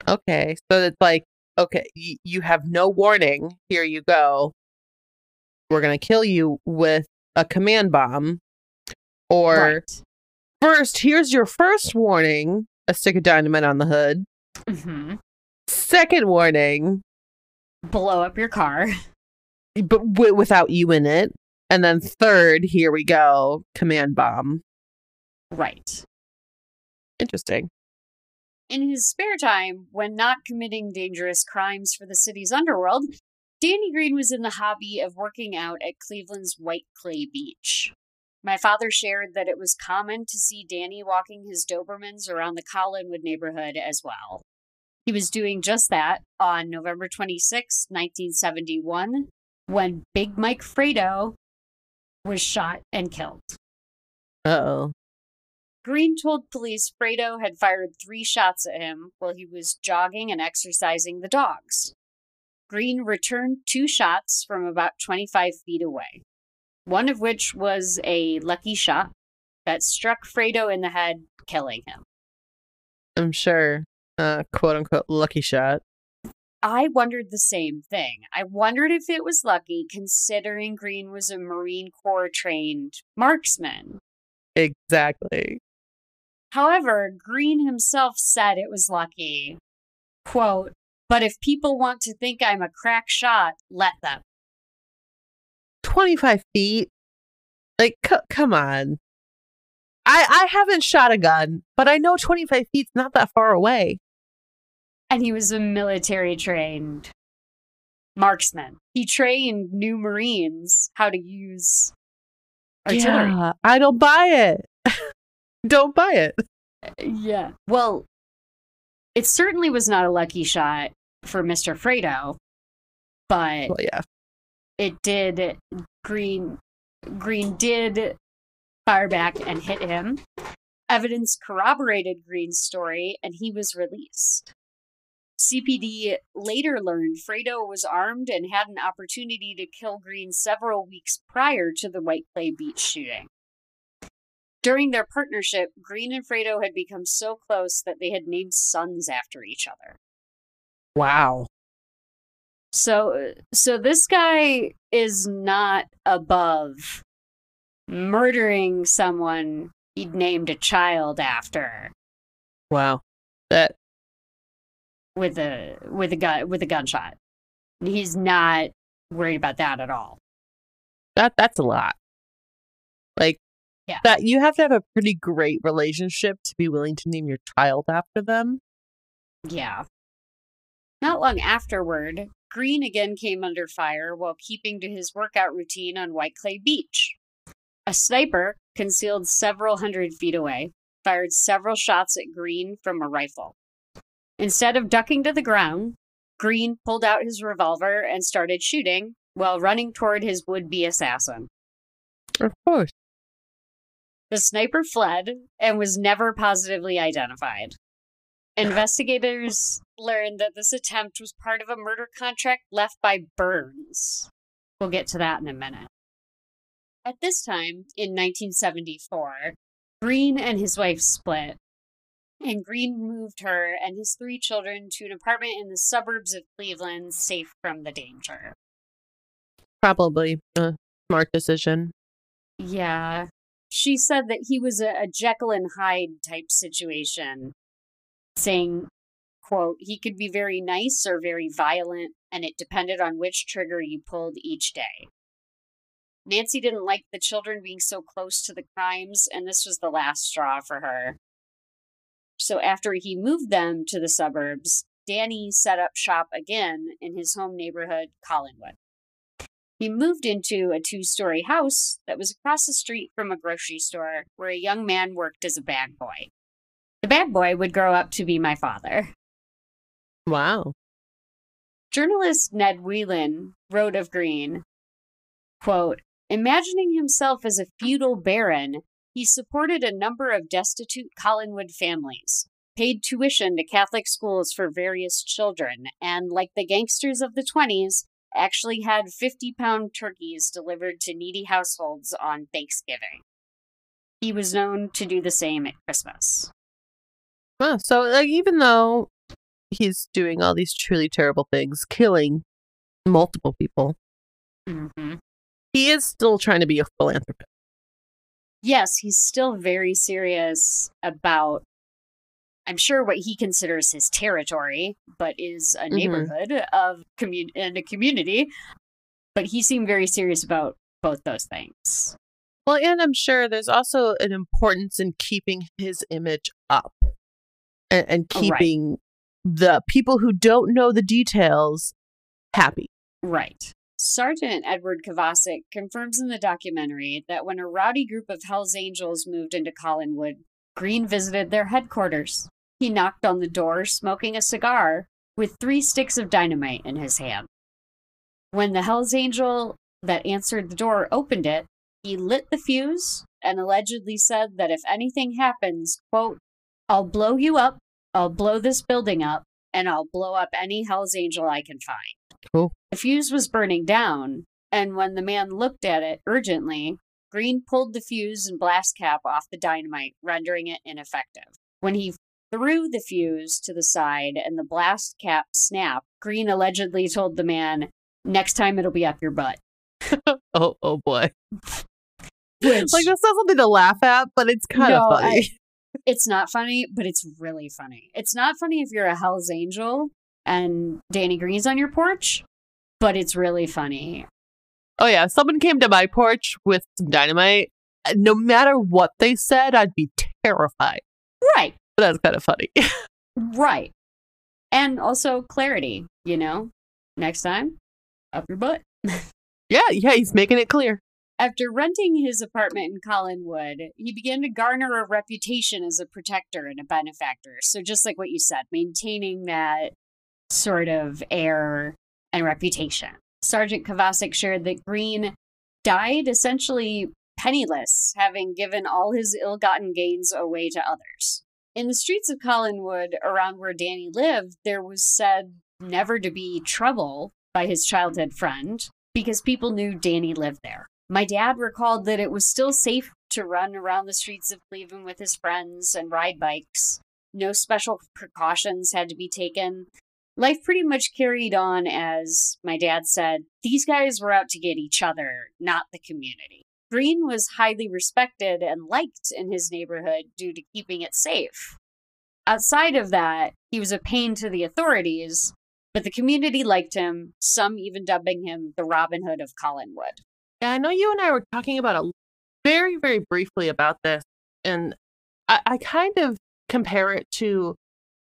Okay, so it's like okay, y- you have no warning. Here you go. We're gonna kill you with a command bomb, or Right. first, here's your first warning: a stick of dynamite on the hood. hmm Second warning, Blow up your car. (laughs) but w- without you in it. And then third, here we go, command bomb. Right. Interesting. In his spare time, when not committing dangerous crimes for the city's underworld, Danny Greene was in the hobby of working out at Cleveland's White City Beach. My father shared that it was common to see Danny walking his Dobermans around the Collinwood neighborhood as well. He was doing just that on November 26, 1971, when Big Mike Fredo was shot and killed. Uh oh. Greene told police Fredo had fired three shots at him while he was jogging and exercising the dogs. Greene returned two shots from about 25 feet away, one of which was a lucky shot that struck Fredo in the head, killing him. I'm sure. Uh, quote unquote lucky shot. I wondered the same thing. I wondered if it was lucky considering Greene was a Marine Corps trained marksman. Exactly. However, Greene himself said it was lucky. quote, but if people want to think I'm a crack shot, let them. 25 feet. Like, c- come on. I I haven't shot a gun, but I know 25 feet's not that far away. And he was a military trained marksman. He trained new Marines how to use artillery. Yeah, I don't buy it. (laughs) don't buy it. Yeah. Well, it certainly was not a lucky shot for Mr. Fredo, but Well, yeah. it did Greene Greene did fire back and hit him. Evidence corroborated Greene's story and he was released. CPD later learned Fredo was armed and had an opportunity to kill Greene several weeks prior to the White City Beach shooting. During their partnership, Greene and Fredo had become so close that they had named sons after each other. Wow. So so this guy is not above murdering someone he'd named a child after Wow. That with a with a gun with a gunshot. He's not worried about that at all. that that's a lot. Like Yeah. that you have to have a pretty great relationship to be willing to name your child after them. Yeah. Not long afterward, Greene again came under fire while keeping to his workout routine on White City Beach. A sniper, concealed several hundred feet away, fired several shots at Greene from a rifle. Instead of ducking to the ground, Greene pulled out his revolver and started shooting while running toward his would be assassin. Of course. The sniper fled and was never positively identified. Investigators learned that this attempt was part of a murder contract left by Burns. We'll get to that in a minute. At this time, in 1974, Greene and his wife split, and Greene moved her and his three children to an apartment in the suburbs of Cleveland, safe from the danger. Probably a smart decision. Yeah. She said that he was a, a Jekyll and Hyde type situation, saying, quote, he could be very nice or very violent, and it depended on which trigger you pulled each day. Nancy didn't like the children being so close to the crimes, and this was the last straw for her. So after he moved them to the suburbs, Danny set up shop again in his home neighborhood, Collinwood. He moved into a two story house that was across the street from a grocery store where a young man worked as a bag boy. The bag boy would grow up to be my father. Wow. Journalist Ned Whelan wrote of Greene, quote, Imagining himself as a feudal baron, he supported a number of destitute Collinwood families, paid tuition to Catholic schools for various children, and, like the gangsters of the 20s, actually had 50 pound turkeys delivered to needy households on Thanksgiving. He was known to do the same at Christmas. Wow. So like even though he's doing all these truly terrible things, killing multiple people, Mm-hmm. he is still trying to be a philanthropist. Yes, he's still very serious about, I'm sure, what he considers his territory, but is a Mhm. neighborhood of commun- and a community. But he seemed very serious about both those things. Well, and I'm sure there's also an importance in keeping his image up and, and Oh, right. keeping the people who don't know the details happy. Right. Sergeant Edward Kovacic confirms in the documentary that when a rowdy group of Hell's Angels moved into Collinwood, Greene visited their headquarters. He knocked on the door, smoking a cigar, with three sticks of dynamite in his hand. When the Hell's Angel that answered the door opened it, he lit the fuse and allegedly said that if anything happens, quote, I'll blow you up, I'll blow this building up, and I'll blow up any Hell's Angel I can find. Cool. The fuse was burning down, and when the man looked at it urgently, Greene pulled the fuse and blast cap off the dynamite, rendering it ineffective. When he threw the fuse to the side and the blast cap snapped, Greene allegedly told the man, Next time it'll be up your butt. (laughs) Oh, oh boy. (laughs) Which, Like that's not something to laugh at, but it's kind No, of funny. it's not funny, but it's really funny. It's not funny if you're a Hell's Angel, and Danny Greene's on your porch, but it's really funny. Oh yeah, someone came to my porch with some dynamite. uh, No matter what they said, I'd be terrified. Right, that's kind of funny. (laughs) right. And also clarity, you know? Next time, up your butt. (laughs) yeah, yeah, he's making it clear. After renting his apartment in Collinwood, he began to garner a reputation as a protector and a benefactor. So, just like what you said, maintaining that sort of air and reputation. Sergeant Kovacic shared that Greene died essentially penniless, having given all his ill gotten gains away to others. In the streets of Collinwood, around where Danny lived, there was said never to be trouble by his childhood friend because people knew Danny lived there. My dad recalled that it was still safe to run around the streets of Cleveland with his friends and ride bikes. No special precautions had to be taken. Life pretty much carried on as my dad said, these guys were out to get each other, not the community. Greene was highly respected and liked in his neighborhood due to keeping it safe. Outside of that, he was a pain to the authorities, but the community liked him, some even dubbing him the Robin Hood of Collinwood. Yeah, I know you and I were talking about a very, very briefly about this, and I, I kind of compare it to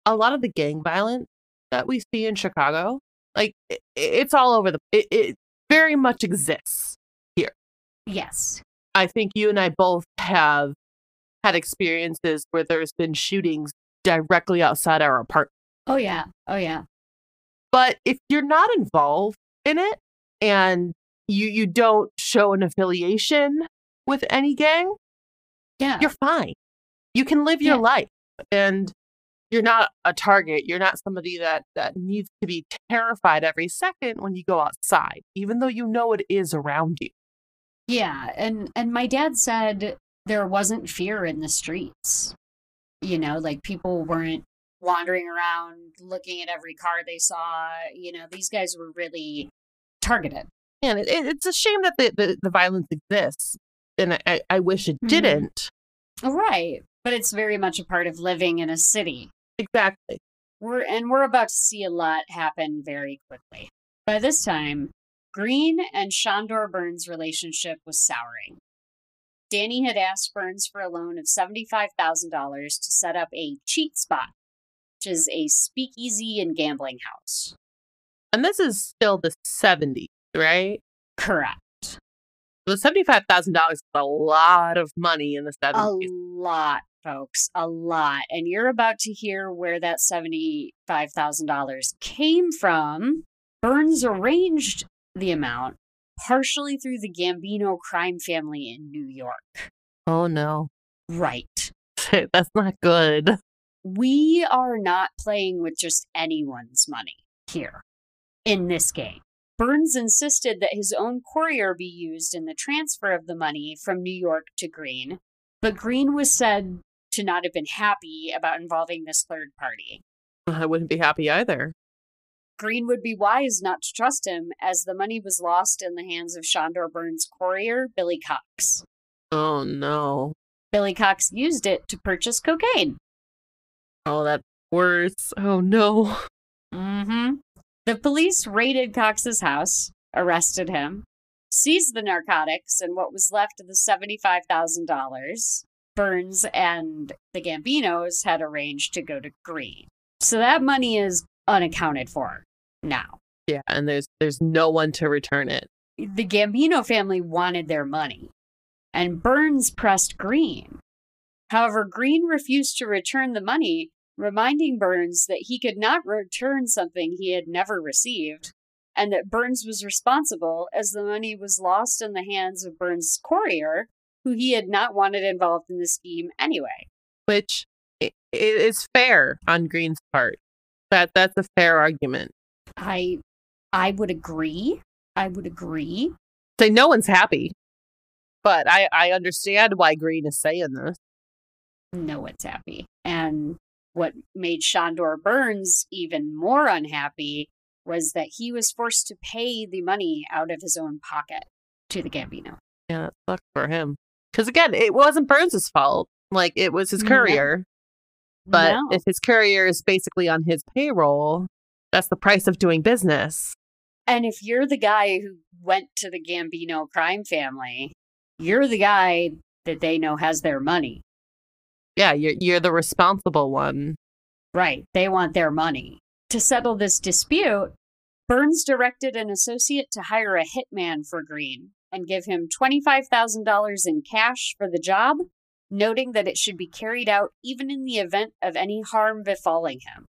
a lot of the gang violence that we see in Chicago. Like it, it's all over the. It, it very much exists. Yes. I think you and I both have had experiences where there's been shootings directly outside our apartment. Oh, yeah. Oh, yeah. But if you're not involved in it and you you don't show an affiliation with any gang, Yeah. you're fine. You can live your Yeah. life and you're not a target. You're not somebody that that needs to be terrified every second when you go outside, even though you know it is around you. Yeah, and and my dad said there wasn't fear in the streets. You know, like people weren't wandering around looking at every car they saw. You know, these guys were really targeted. And it, it- it's a shame that the, the, the violence exists. And I- I, wish it Mhm. didn't. Right, but it's very much a part of living in a city. Exactly. We're and we're about to see a lot happen very quickly. By this time, Greene and Shondor Burns' relationship was souring. Danny had asked Burns for a loan of $75,000 to set up a cheat spot, which is a speakeasy and gambling house. And this is still the 70s, right? Correct. The $75,000 is a lot of money in the 70s. A lot, folks, a lot. And you're about to hear where that $75,000 came from. Burns arranged the amount partially through the Gambino crime family in New York. Oh, no. Right. (laughs) That's not good. We are not playing with just anyone's money here in this game. Burns insisted that his own courier be used in the transfer of the money from New York to Greene, but Greene was said to not have been happy about involving this third party. I wouldn't be happy either. Greene would be wise not to trust him, as the money was lost in the hands of Shondor Burns' courier, Billy Cox. Oh, no. Billy Cox used it to purchase cocaine. Oh, that's worse. Oh, no. Mm-hmm. The police raided Cox's house, arrested him, seized the narcotics and what was left of the $75,000 Burns and the Gambinos had arranged to go to Greene. So that money is unaccounted for now. Yeah, and there's there's no one to return it. The Gambino family wanted their money, and Burns pressed Greene. However, Greene refused to return the money, reminding Burns that he could not return something he had never received, and that Burns was responsible as the money was lost in the hands of Burns' courier, who he had not wanted involved in the scheme anyway. which is fair on Greene's part. That that's a fair argument. I I would agree. I would agree. Say no one's happy, but I I understand why Greene is saying this. no one's happy. And what made Shondor Burns even more unhappy was that he was forced to pay the money out of his own pocket to the Gambino. Yeah, that sucks for him. Because again, it wasn't Burns's fault. Like it was his courier. But No. if his courier is basically on his payroll, That's the price of doing business. And if you're the guy who went to the Gambino crime family, you're the guy that they know has their money. Yeah, you're you're the responsible one. Right. They want their money. To settle this dispute, Burns directed an associate to hire a hitman for Greene and give him $25,000 in cash for the job, noting that it should be carried out even in the event of any harm befalling him.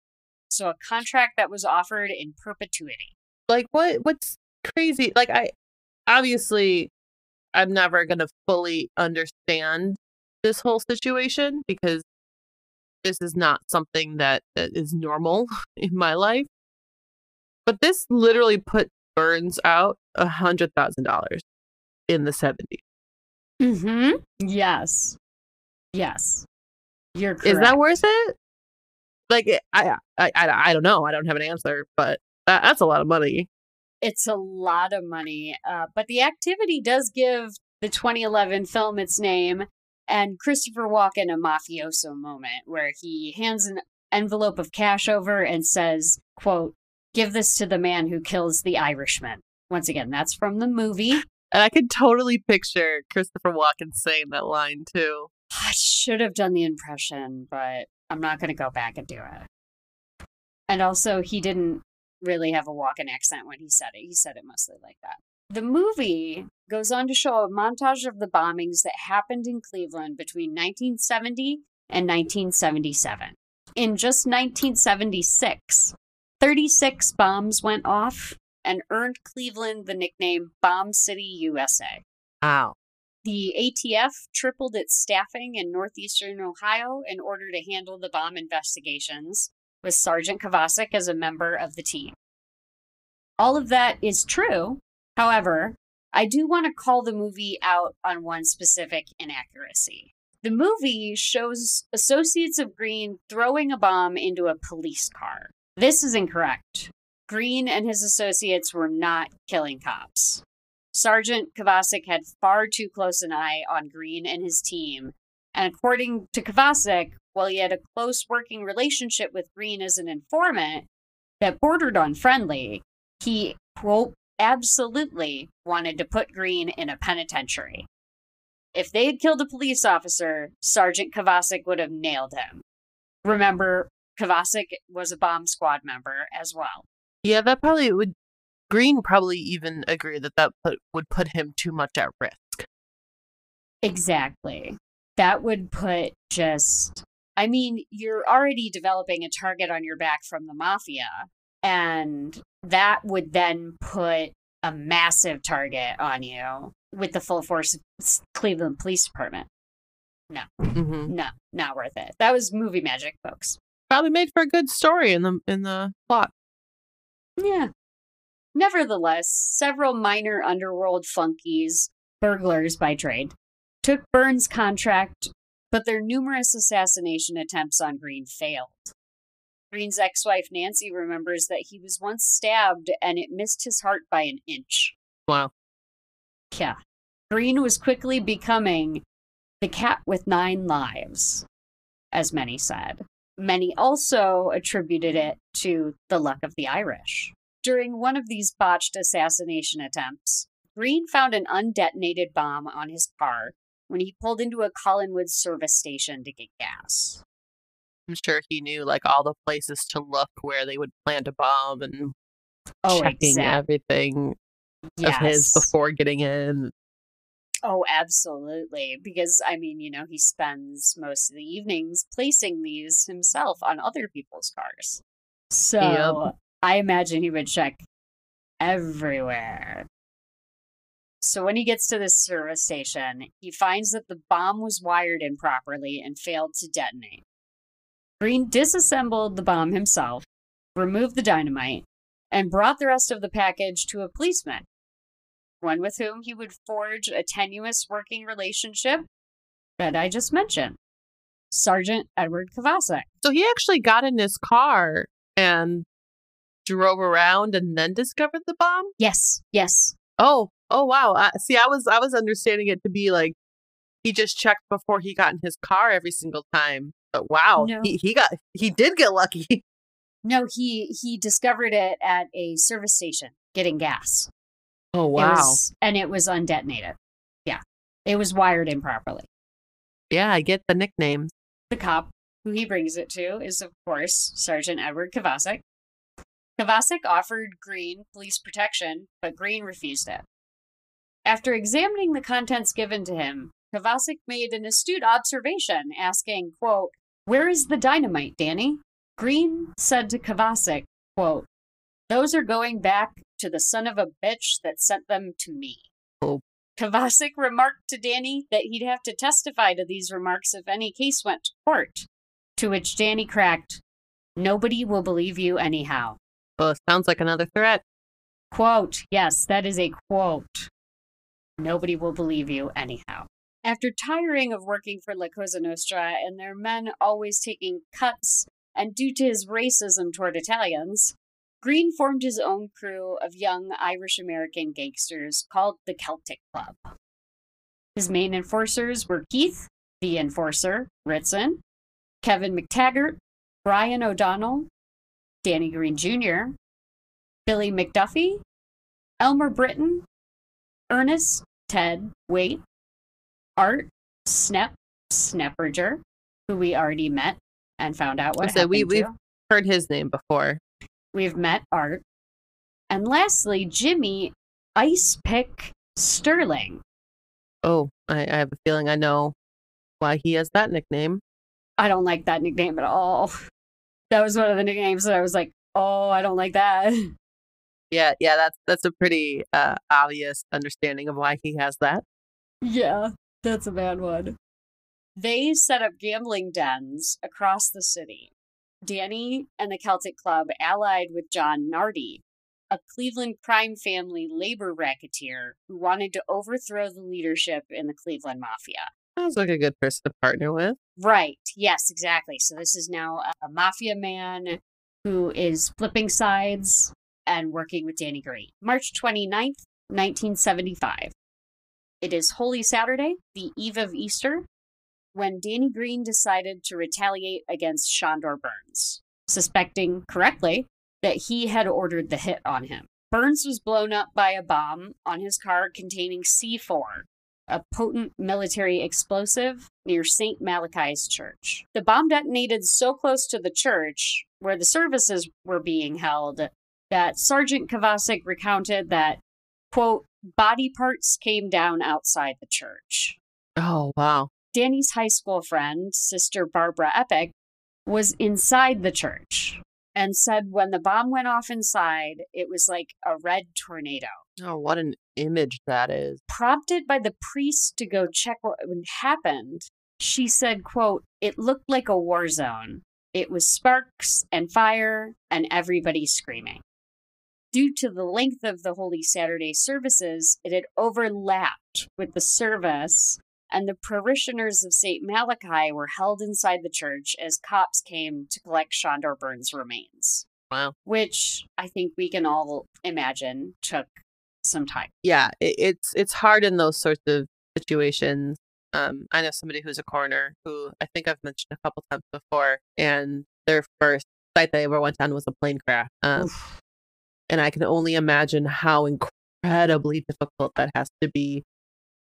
So a contract that was offered in perpetuity. Like what what's crazy? Like I obviously I'm never going to fully understand this whole situation because this is not something that, that is normal (laughs) in my life. But this literally put Burns out a hundred thousand dollars in the 70s. Mm-hmm. Yes. Yes. You're correct. Is that worth it? Like I, I, I, I don't know. I don't have an answer, but that, that's a lot of money. It's a lot of money, uh, but the activity does give the 2011 film its name and Christopher Walken a mafioso moment where he hands an envelope of cash over and says, "quote Give this to the man who kills the Irishman." Once again, that's from the movie. And I could totally picture Christopher Walken saying that line too. I should have done the impression, but I'm not going to go back and do it. And also, he didn't really have a Walken accent when he said it. He said it mostly like that. The movie goes on to show a montage of the bombings that happened in Cleveland between 1970 and 1977. In just 1976, 36 bombs went off and earned Cleveland the nickname Bomb City, USA. Wow. The ATF tripled its staffing in northeastern Ohio in order to handle the bomb investigations, with Sergeant Kovacic as a member of the team. All of that is true. However, I do want to call the movie out on one specific inaccuracy. The movie shows associates of Greene throwing a bomb into a police car. This is incorrect. Greene and his associates were not killing cops. Sergeant Kovacic had far too close an eye on Greene and his team, and according to Kovacic, while he had a close working relationship with Greene as an informant that bordered on friendly, he, quote, absolutely wanted to put Greene in a penitentiary. If they had killed a police officer, Sergeant Kovacic would have nailed him. Remember, Kovacic was a bomb squad member as well. Yeah, that probably would. Greene probably even agree that that put, would put him too much at risk. Exactly. That would put just. I mean, you're already developing a target on your back from the mafia, and that would then put a massive target on you with the full force of Cleveland Police Department. No, Mm-hmm. no, not worth it. That was movie magic, folks. Probably made for a good story in the in the plot. Yeah. Nevertheless, several minor underworld funkies, burglars by trade, took Burns' contract, but their numerous assassination attempts on Greene failed. Greene's ex wife Nancy remembers that he was once stabbed and it missed his heart by an inch. Wow. Yeah. Greene was quickly becoming the cat with nine lives, as many said. Many also attributed it to the luck of the Irish. During one of these botched assassination attempts, Greene found an undetonated bomb on his car when he pulled into a Collinwood service station to get gas. I'm sure he knew like all the places to look where they would plant a bomb and Oh, checking exact- everything of his before getting in. Oh, absolutely. Because, I mean, you know, he spends most of the evenings placing these himself on other people's cars. So Yep. I imagine he would check everywhere. So when he gets to this service station, he finds that the bomb was wired improperly and failed to detonate. Greene disassembled the bomb himself, removed the dynamite, and brought the rest of the package to a policeman one with whom he would forge a tenuous working relationship that I just mentioned Sergeant Edward Kovacic. So he actually got in his car and drove around and then discovered the bomb. Yes, yes. Oh, oh wow. I, see, I was I was understanding it to be like he just checked before he got in his car every single time. But wow, No. he he got he did get lucky. (laughs) No, he he discovered it at a service station getting gas. Oh It wow. was, and it was undetonated. Yeah. It was wired improperly. yeah, I get the nickname. The cop who he brings it to is, of course, Sergeant Edward Kovacic. Kovacic offered Greene police protection, but Greene refused it. After examining the contents given to him, Kovacic made an astute observation, asking, quote, Where is the dynamite, Danny? Greene said to Kovacic, quote, Those are going back to the son of a bitch that sent them to me. Oh. Kovacic remarked to Danny that he'd have to testify to these remarks if any case went to court. To which Danny cracked, Nobody will believe you anyhow. Well, it sounds like another threat. Quote, yes, that is a quote. Nobody will believe you anyhow. After tiring of working for La Cosa Nostra and their men always taking cuts, and due to his racism toward Italians, Greene formed his own crew of young Irish American gangsters called the Celtic Club. His main enforcers were Keith, the enforcer, Ritson, Kevin McTaggart, Brian O'Donnell, Danny Greene Jr., Billy McDuffie, Elmer Britton, Ernest Ted Waite, Art Snep Sneperger, who we already met and found out what I said we- happened we've- to. Heard his name before. We've met Art. And lastly, Jimmy Ice Pick Sterling. Oh, I, I have a feeling I know why he has that nickname. I don't like that nickname at all. That was one of the nicknames that I was like, oh, I don't like that. (laughs) Yeah, yeah, that's that's a pretty uh, obvious understanding of why he has that. Yeah, that's a bad one. They set up gambling dens across the city. Danny and the Celtic Club allied with John Nardi, a Cleveland crime family labor racketeer who wanted to overthrow the leadership in the Cleveland Mafia. Sounds like a good person to partner with. Right. Yes, exactly. So this is now a, mafia man who is flipping sides and working with Danny Greene. March 29th, 1975. It is Holy Saturday, the eve of Easter, when Danny Greene decided to retaliate against Shondor Birns, suspecting correctly that he had ordered the hit on him. Birns was blown up by a bomb on his car containing C4, a potent military explosive near St. Malachi's Church. The bomb detonated so close to the church where the services were being held that Sergeant Kovacic recounted that, quote, body parts came down outside the church. Oh wow. Danny's high school friend, Sister Barbara Epic, was inside the church and said when the bomb went off inside, it was like a red tornado. Oh, what an image that is. prompted by the priest to go check what happened she said quote it looked like a war zone it was sparks and fire and everybody screaming due to the length of the holy saturday services it had overlapped with the service and the parishioners of st malachi were held inside the church as cops came to collect shondor birns remains Wow. which i think we can all imagine took some time Yeah, it, it's it's hard in those sorts of situations. Um, I know somebody who's a coroner who I think I've mentioned a couple times before, and their first site they ever went on was a plane crash. Um, and I can only imagine how incredibly difficult that has to be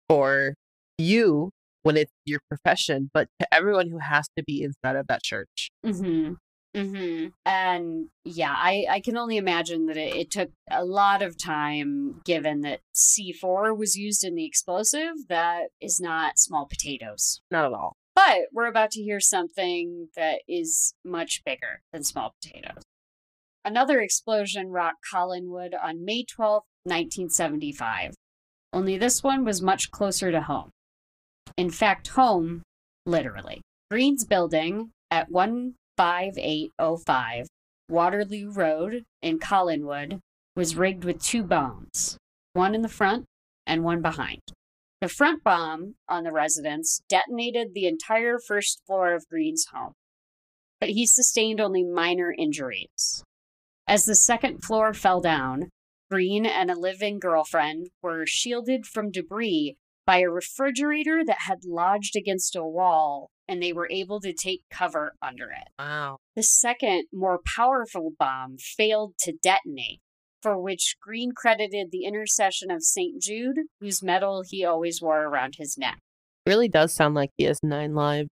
for you when it's your profession, but to everyone who has to be inside of that church. Mm-hmm. Mm-hmm. And yeah, I, I can only imagine that it, it took a lot of time given that C4 was used in the explosive. That is not small potatoes. Not at all. But we're about to hear something that is much bigger than small potatoes. Another explosion rocked Collinwood on May twelfth, 1975. Only this one was much closer to home. In fact, home, literally. Greene's building at 15805 Waterloo Road in Collinwood was rigged with two bombs, one in the front and one behind. The front bomb on the residence detonated the entire first floor of Greene's home, but he sustained only minor injuries. As the second floor fell down, Greene and a living girlfriend were shielded from debris by a refrigerator that had lodged against a wall, and they were able to take cover under it. Wow. The second, more powerful bomb failed to detonate, for which Greene credited the intercession of St. Jude, whose medal he always wore around his neck. It Really does sound like he has nine lives.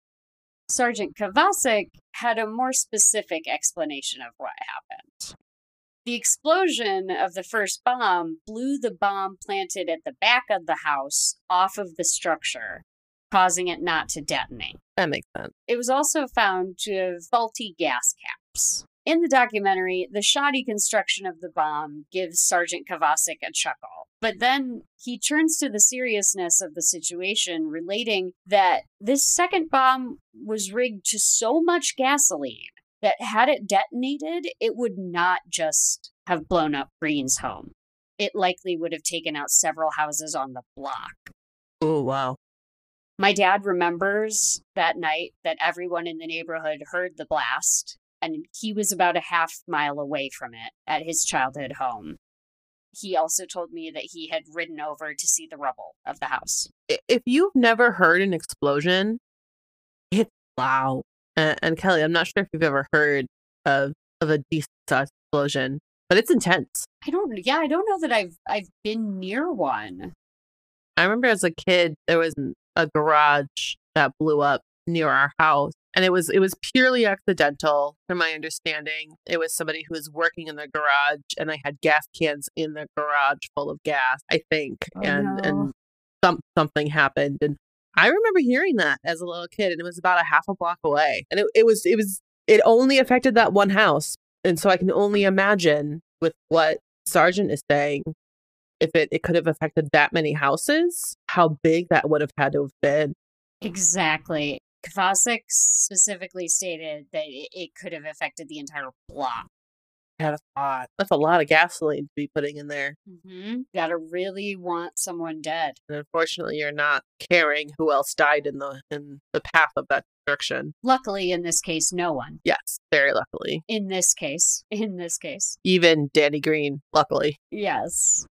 Sergeant Kovacic had a more specific explanation of what happened. The explosion of the first bomb blew the bomb planted at the back of the house off of the structure, causing it not to detonate. That makes sense. It was also found to have faulty gas caps. In the documentary, the shoddy construction of the bomb gives Sergeant Kovacic a chuckle. But then he turns to the seriousness of the situation, relating that this second bomb was rigged to so much gasoline that had it detonated, it would not just have blown up Greene's home. It likely would have taken out several houses on the block. Oh, wow. My dad remembers that night that everyone in the neighborhood heard the blast, and he was about a half mile away from it at his childhood home. He also told me that he had ridden over to see the rubble of the house. If you've never heard an explosion, it's loud. And, and Kelly, I'm not sure if you've ever heard of of a decent sized explosion, but it's intense. I don't yeah, I don't know that I've I've been near one. I remember as a kid, there was a garage that blew up near our house, and it was it was purely accidental, from my understanding. It was somebody who was working in the garage, and they had gas cans in the garage full of gas, I think, Oh, and no. and some something happened, and I remember hearing that as a little kid, and it was about a half a block away, and it, it was it was it only affected that one house, and so I can only imagine with what Sergeant is saying if it, it could have affected that many houses, how big that would have had to have been. Exactly. Kovacic specifically stated that it, it could have affected the entire block. That's a lot. That's a lot of gasoline to be putting in there. Mm-hmm. Gotta really want someone dead. And unfortunately, you're not caring who else died in the in the path of that destruction. Luckily, in this case, no one. Yes, very luckily. In this case, (laughs) in this case, Even Danny Greene, luckily. yes.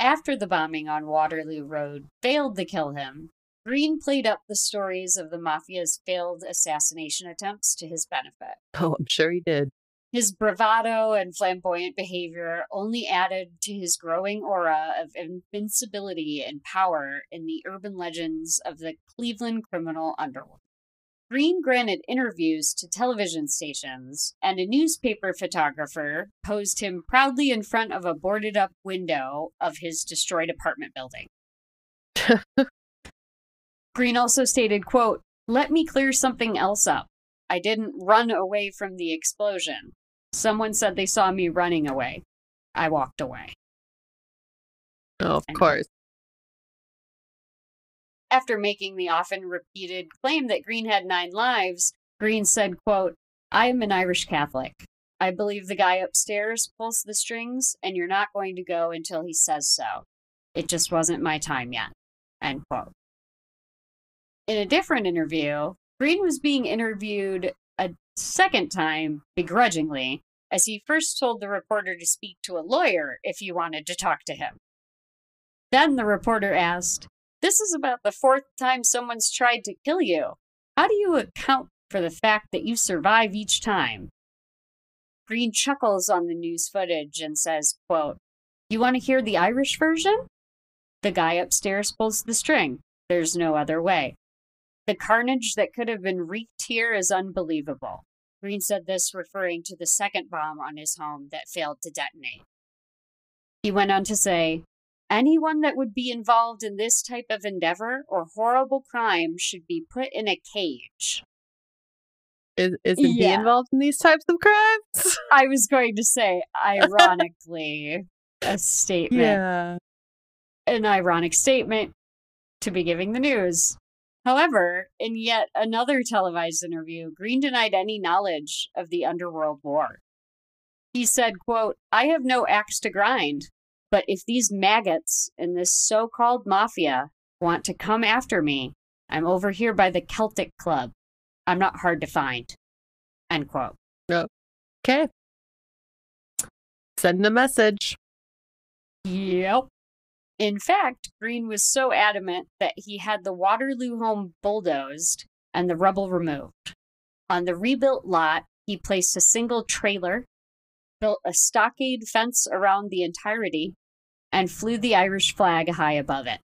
After the bombing on Waterloo Road failed to kill him, Greene played up the stories of the mafia's failed assassination attempts to his benefit. (laughs) Oh, I'm sure he did. His bravado and flamboyant behavior only added to his growing aura of invincibility and power in the urban legends of the Cleveland criminal underworld. Greene granted interviews to television stations, and a newspaper photographer posed him proudly in front of a boarded up window of his destroyed apartment building. (laughs) Greene also stated, quote, Let me clear something else up. I didn't run away from the explosion. Someone said they saw me running away. I walked away. Oh, of And- course. After making the often repeated claim that Greene had nine lives, Greene said, quote, I am an Irish Catholic. I believe the guy upstairs pulls the strings, and you're not going to go until he says so. It just wasn't my time yet. End quote. In a different interview, Greene was being interviewed a second time, begrudgingly, as he first told the reporter to speak to a lawyer if he wanted to talk to him. Then the reporter asked, This is about the fourth time someone's tried to kill you. How do you account for the fact that you survive each time? Greene chuckles on the news footage and says, quote, You want to hear the Irish version? The guy upstairs pulls the string. There's no other way. The carnage that could have been wreaked here is unbelievable. Greene said this referring to the second bomb on his home that failed to detonate. He went on to say, Anyone that would be involved in this type of endeavor or horrible crime should be put in a cage. Is, isn't he involved in these types of crimes? (laughs) I was going to say, ironically, a statement, yeah. an ironic statement to be giving the news. However, in yet another televised interview, Greene denied any knowledge of the underworld war. He said, quote, I have no axe to grind, but if these maggots in this so-called mafia want to come after me, I'm over here by the Celtic Club. I'm not hard to find. End quote. Oh, okay. Send a message. Yep. In fact, Greene was so adamant that he had the Waterloo home bulldozed and the rubble removed. On the rebuilt lot, he placed a single trailer, built a stockade fence around the entirety, and flew the Irish flag high above it.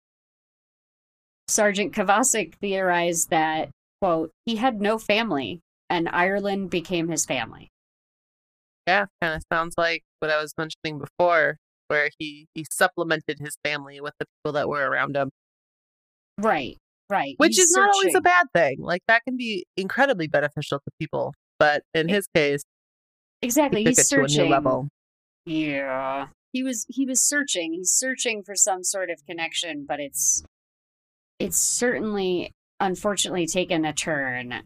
Sergeant Kovacic theorized that, quote, he had no family and Ireland became his family. Yeah, kind of sounds like what I was mentioning before, where he, he supplemented his family with the people that were around him. Right, right. Which He's is not always a bad thing. Like, that can be incredibly beneficial to people. But in his case, Exactly. he He's it to a searching. new level. Yeah. He was he was searching. He's searching for some sort of connection, but it's it's certainly unfortunately taken a turn.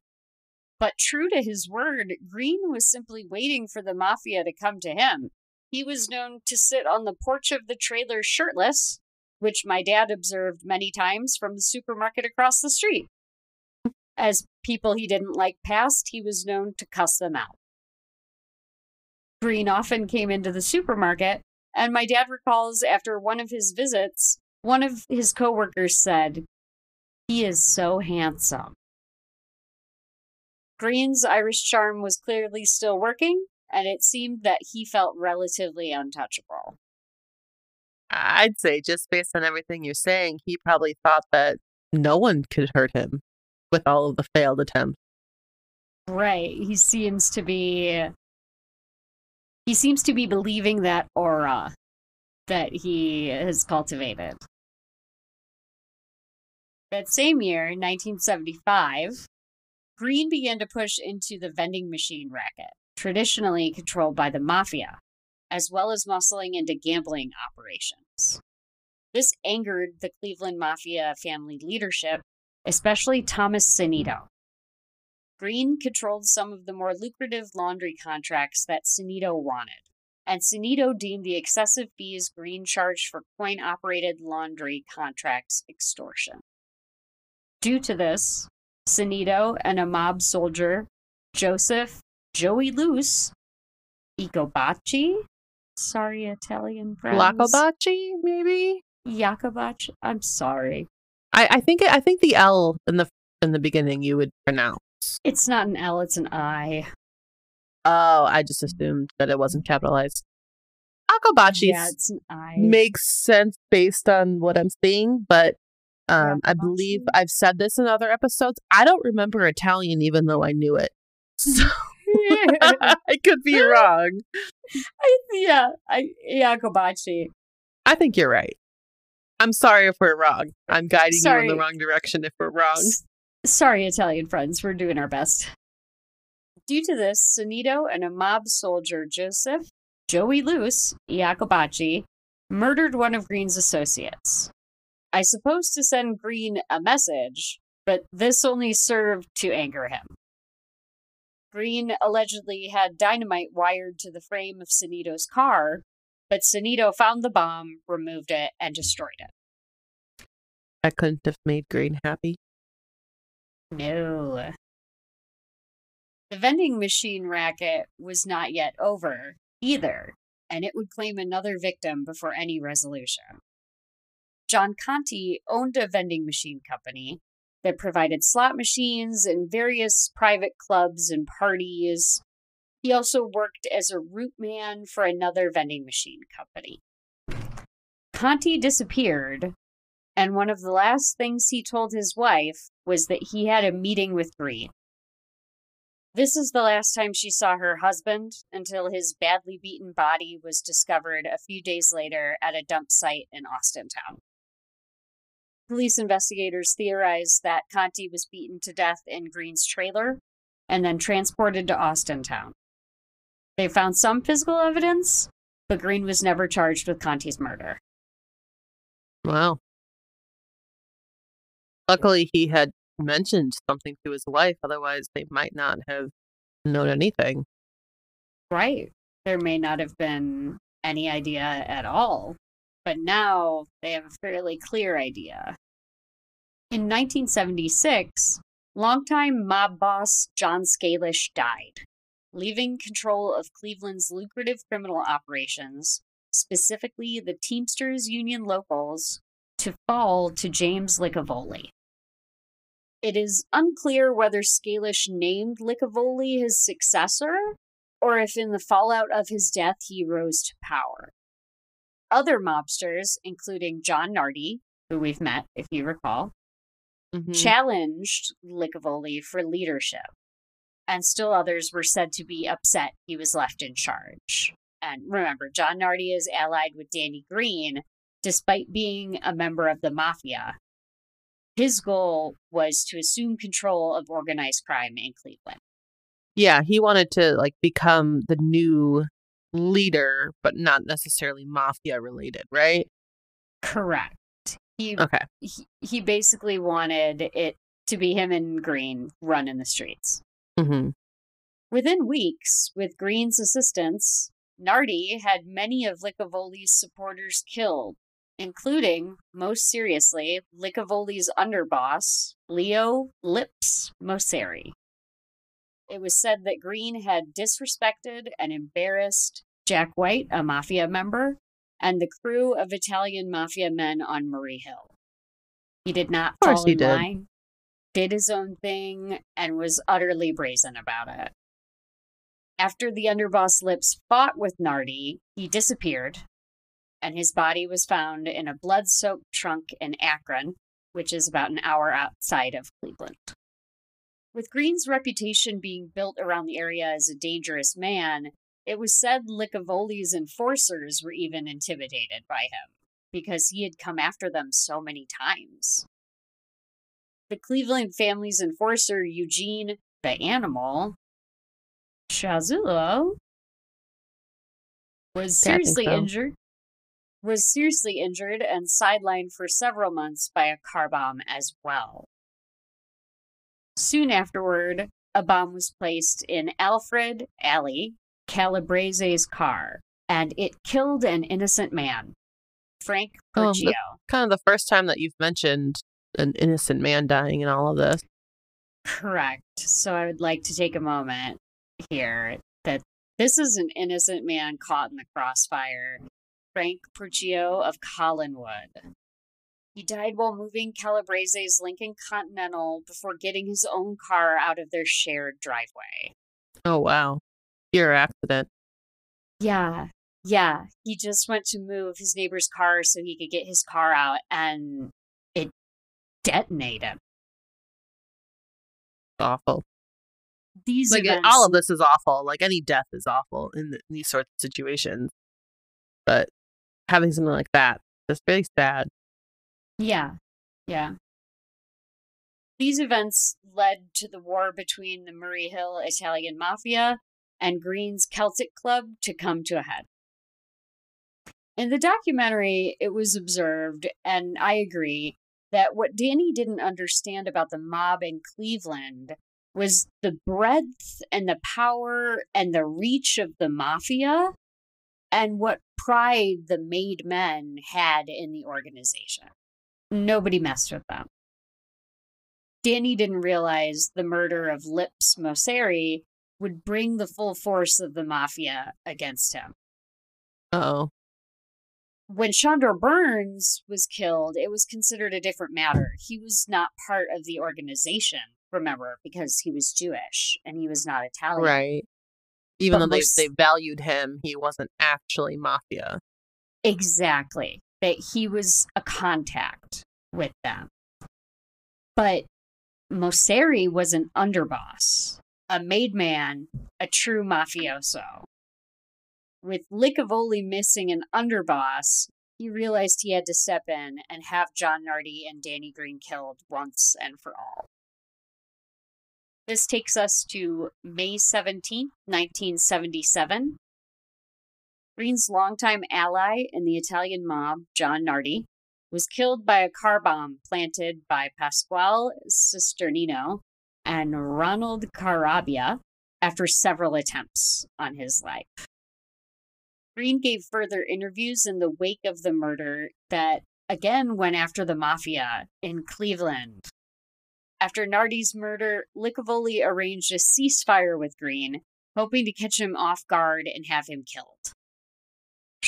But true to his word, Greene was simply waiting for the mafia to come to him. He was known to sit on the porch of the trailer shirtless, which my dad observed many times from the supermarket across the street. As people he didn't like passed, he was known to cuss them out. Greene often came into the supermarket, and my dad recalls after one of his visits, one of his coworkers said, He is so handsome. Greene's Irish charm was clearly still working, and it seemed that he felt relatively untouchable. I'd say, just based on everything you're saying, he probably thought that no one could hurt him with all of the failed attempts. Right. He seems to be he seems to be believing that aura that he has cultivated. That same year, 1975, Greene began to push into the vending machine racket, traditionally controlled by the mafia, as well as muscling into gambling operations. This angered the Cleveland Mafia family leadership, especially Thomas Sinito. Greene controlled some of the more lucrative laundry contracts that Sinito wanted, and Sinito deemed the excessive fees Greene charged for coin operated laundry contracts extortion. Due to this, Sinito and a mob soldier, Joseph Joey Luce Iacobacci, sorry, Italian friends. Lacobacci, maybe? Jacobacci. I'm sorry. I, I think I think the L in the in the beginning you would pronounce. It's not an L, it's an I. Oh, I just assumed that it wasn't capitalized. Akabachi Yeah, makes sense based on what I'm seeing, but um, I believe I've said this in other episodes. I don't remember Italian, even though I knew it. (laughs) So (laughs) I could be wrong. (laughs) I, yeah, I. I think you're right. I'm sorry if we're wrong. I'm guiding you in the wrong direction if we're wrong. S- Sorry, Italian friends, we're doing our best. Due to this, Sinito and a mob soldier, Joseph Joey Luce Jacobacci, murdered one of Greene's associates. I supposed to send Greene a message, but this only served to anger him. Greene allegedly had dynamite wired to the frame of Sinito's car, but Sinito found the bomb, removed it, and destroyed it. I couldn't have made Greene happy. No. The vending machine racket was not yet over either, and it would claim another victim before any resolution. John Conti owned a vending machine company that provided slot machines and various private clubs and parties. He also worked as a route man for another vending machine company. Conti disappeared, and one of the last things he told his wife was that he had a meeting with Greene. This is the last time she saw her husband until his badly beaten body was discovered a few days later at a dump site in Austintown. Police investigators theorized that Conti was beaten to death in Greene's trailer and then transported to Austintown. They found some physical evidence, but Greene was never charged with Conti's murder. Wow. Luckily, he had mentioned something to his wife, otherwise, they might not have known anything. Right. There may not have been any idea at all, but now they have a fairly clear idea. In 1976, longtime mob boss John Scalish died, leaving control of Cleveland's lucrative criminal operations, specifically the Teamsters Union locals, to fall to James Licavoli. It is unclear whether Scalish named Licavoli his successor, or if in the fallout of his death he rose to power. Other mobsters, including John Nardi, who we've met, if you recall, Mhm. challenged Licavoli for leadership. And still others were said to be upset he was left in charge. And remember, John Nardi is allied with Danny Greene, despite being a member of the mafia. His goal was to assume control of organized crime in Cleveland. Yeah, he wanted to like become the new leader, but not necessarily mafia related, right? Correct. He, Okay. he he basically wanted it to be him and Greene running the streets. hmm Within weeks, with Greene's assistance, Nardi had many of Licavoli's supporters killed, including, most seriously, Licavoli's underboss, Leo Lips Moceri. It was said that Greene had disrespected and embarrassed Jack White, a mafia member, and the crew of Italian mafia men on Murray Hill. He did not Of fall he in did. line, did his own thing, and was utterly brazen about it. After the underboss Lips fought with Nardi, he disappeared, and his body was found in a blood soaked trunk in Akron, which is about an hour outside of Cleveland. With Greene's reputation being built around the area as a dangerous man, it was said Licavoli's enforcers were even intimidated by him because he had come after them so many times. The Cleveland family's enforcer, Eugene the Animal, Ciasullo, was Yeah, I think seriously so. injured. Was seriously injured and sidelined for several months by a car bomb as well. Soon afterward, a bomb was placed in Alfred Alley Calabrese's car, and it killed an innocent man, Frank Oh, Kind of the first time that you've mentioned an innocent man dying in all of this. Correct. So I would like to take a moment here that this is an innocent man caught in the crossfire. Frank Pergio of Collinwood. He died while moving Calabrese's Lincoln Continental before getting his own car out of their shared driveway. Oh wow. Pure accident. Yeah, yeah. He just went to move his neighbor's car so he could get his car out and it detonated. Awful. These Like events, all of this is awful. Like any death is awful in, th- these sorts of situations. But having something like that, that, is very sad. Yeah, yeah. These events led to the war between the Murray Hill Italian Mafia and Greene's Celtic Club to come to a head. In the documentary, it was observed, and I agree, that what Danny didn't understand about the mob in Cleveland was the breadth and the power and the reach of the mafia and what pride the made men had in the organization. Nobody messed with them. Danny didn't realize the murder of Lips Moceri would bring the full force of the mafia against him. Oh. When Shondor Birns was killed, it was considered a different matter. He was not part of the organization, remember, because he was Jewish and he was not Italian. Right. Even But though they, most- they valued him, he wasn't actually mafia. Exactly. That he was a contact with them. But Moceri was an underboss, a made man, a true mafioso. With Licavoli missing an underboss, he realized he had to step in and have John Nardi and Danny Greene killed once and for all. This takes us to May 17th, 1977. Greene's longtime ally in the Italian mob, John Nardi, was killed by a car bomb planted by Pasquale Cisternino and Ronald Carabbia after several attempts on his life. Greene gave further interviews in the wake of the murder that again went after the mafia in Cleveland. After Nardi's murder, Licavoli arranged a ceasefire with Greene, hoping to catch him off guard and have him killed.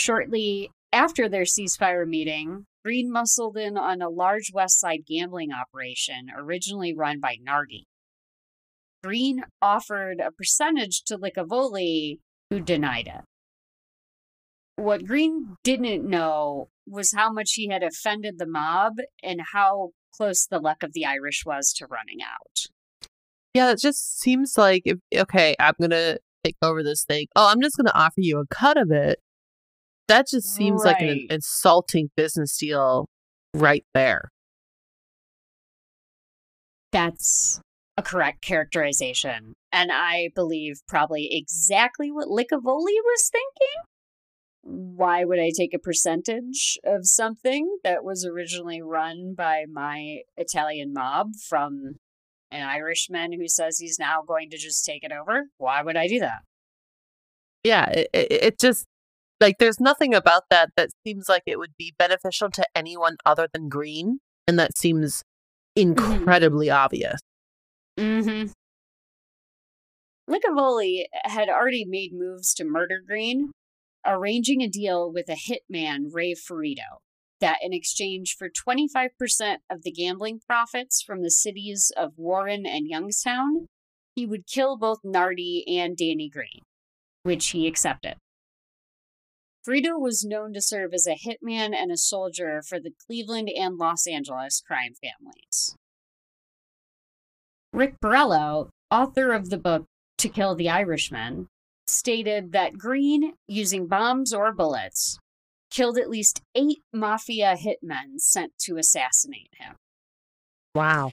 Shortly after their ceasefire meeting, Greene muscled in on a large West Side gambling operation originally run by Nardi. Greene offered a percentage to Licavoli, who denied it. What Greene didn't know was how much he had offended the mob and how close the luck of the Irish was to running out. Yeah, it just seems like if okay, I'm gonna take over this thing. Oh, I'm just gonna offer you a cut of it. That just seems like an insulting business deal right there. That's a correct characterization. And I believe probably exactly what Licavoli was thinking. Why would I take a percentage of something that was originally run by my Italian mob from an Irishman who says he's now going to just take it over? Why would I do that? Yeah, it, it, it just like there's nothing about that that seems like it would be beneficial to anyone other than Greene, and that seems incredibly obvious. Mm-hmm. Licavoli had already made moves to murder Greene, arranging a deal with a hitman, Ray Ferrito, that in exchange for 25% of the gambling profits from the cities of Warren and Youngstown, he would kill both Nardi and Danny Greene, which he accepted. Ferrito was known to serve as a hitman and a soldier for the Cleveland and Los Angeles crime families. Rick Porrello, author of the book To Kill the Irishman, stated that Greene, using bombs or bullets, killed at least eight mafia hitmen sent to assassinate him. Wow.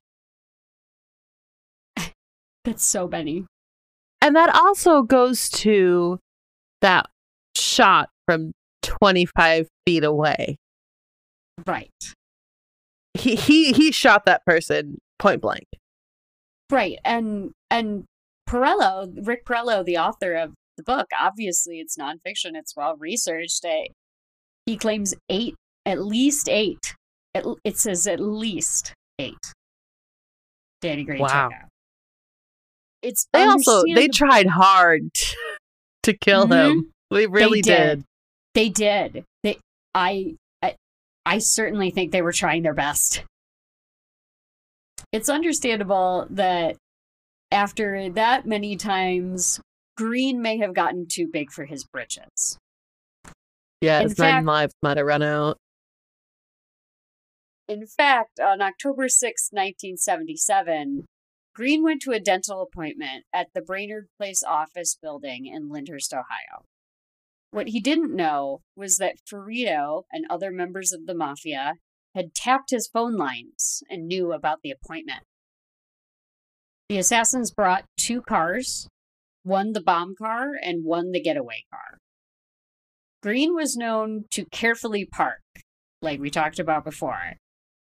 (laughs) That's so many. And that also goes to that shot from 25 feet away. Right. He he he shot that person point blank. Right. And and Porrello, Rick Porrello, the author of the book, obviously it's nonfiction, it's well researched. eh, He claims eight, at least eight. It, it says at least eight. Danny Greene took Wow. out. It's They also they tried hard (laughs) to kill him. They really did. did. They did. They I, I I certainly think they were trying their best. It's understandable that after that many times Greene may have gotten too big for his britches. Yeah, In his fact- lives might have run out. In fact, on October 6, 1977, Greene went to a dental appointment at the Brainerd Place office building in Lyndhurst, Ohio. What he didn't know was that Ferrito and other members of the mafia had tapped his phone lines and knew about the appointment. The assassins brought two cars, one the bomb car and one the getaway car. Greene was known to carefully park, like we talked about before,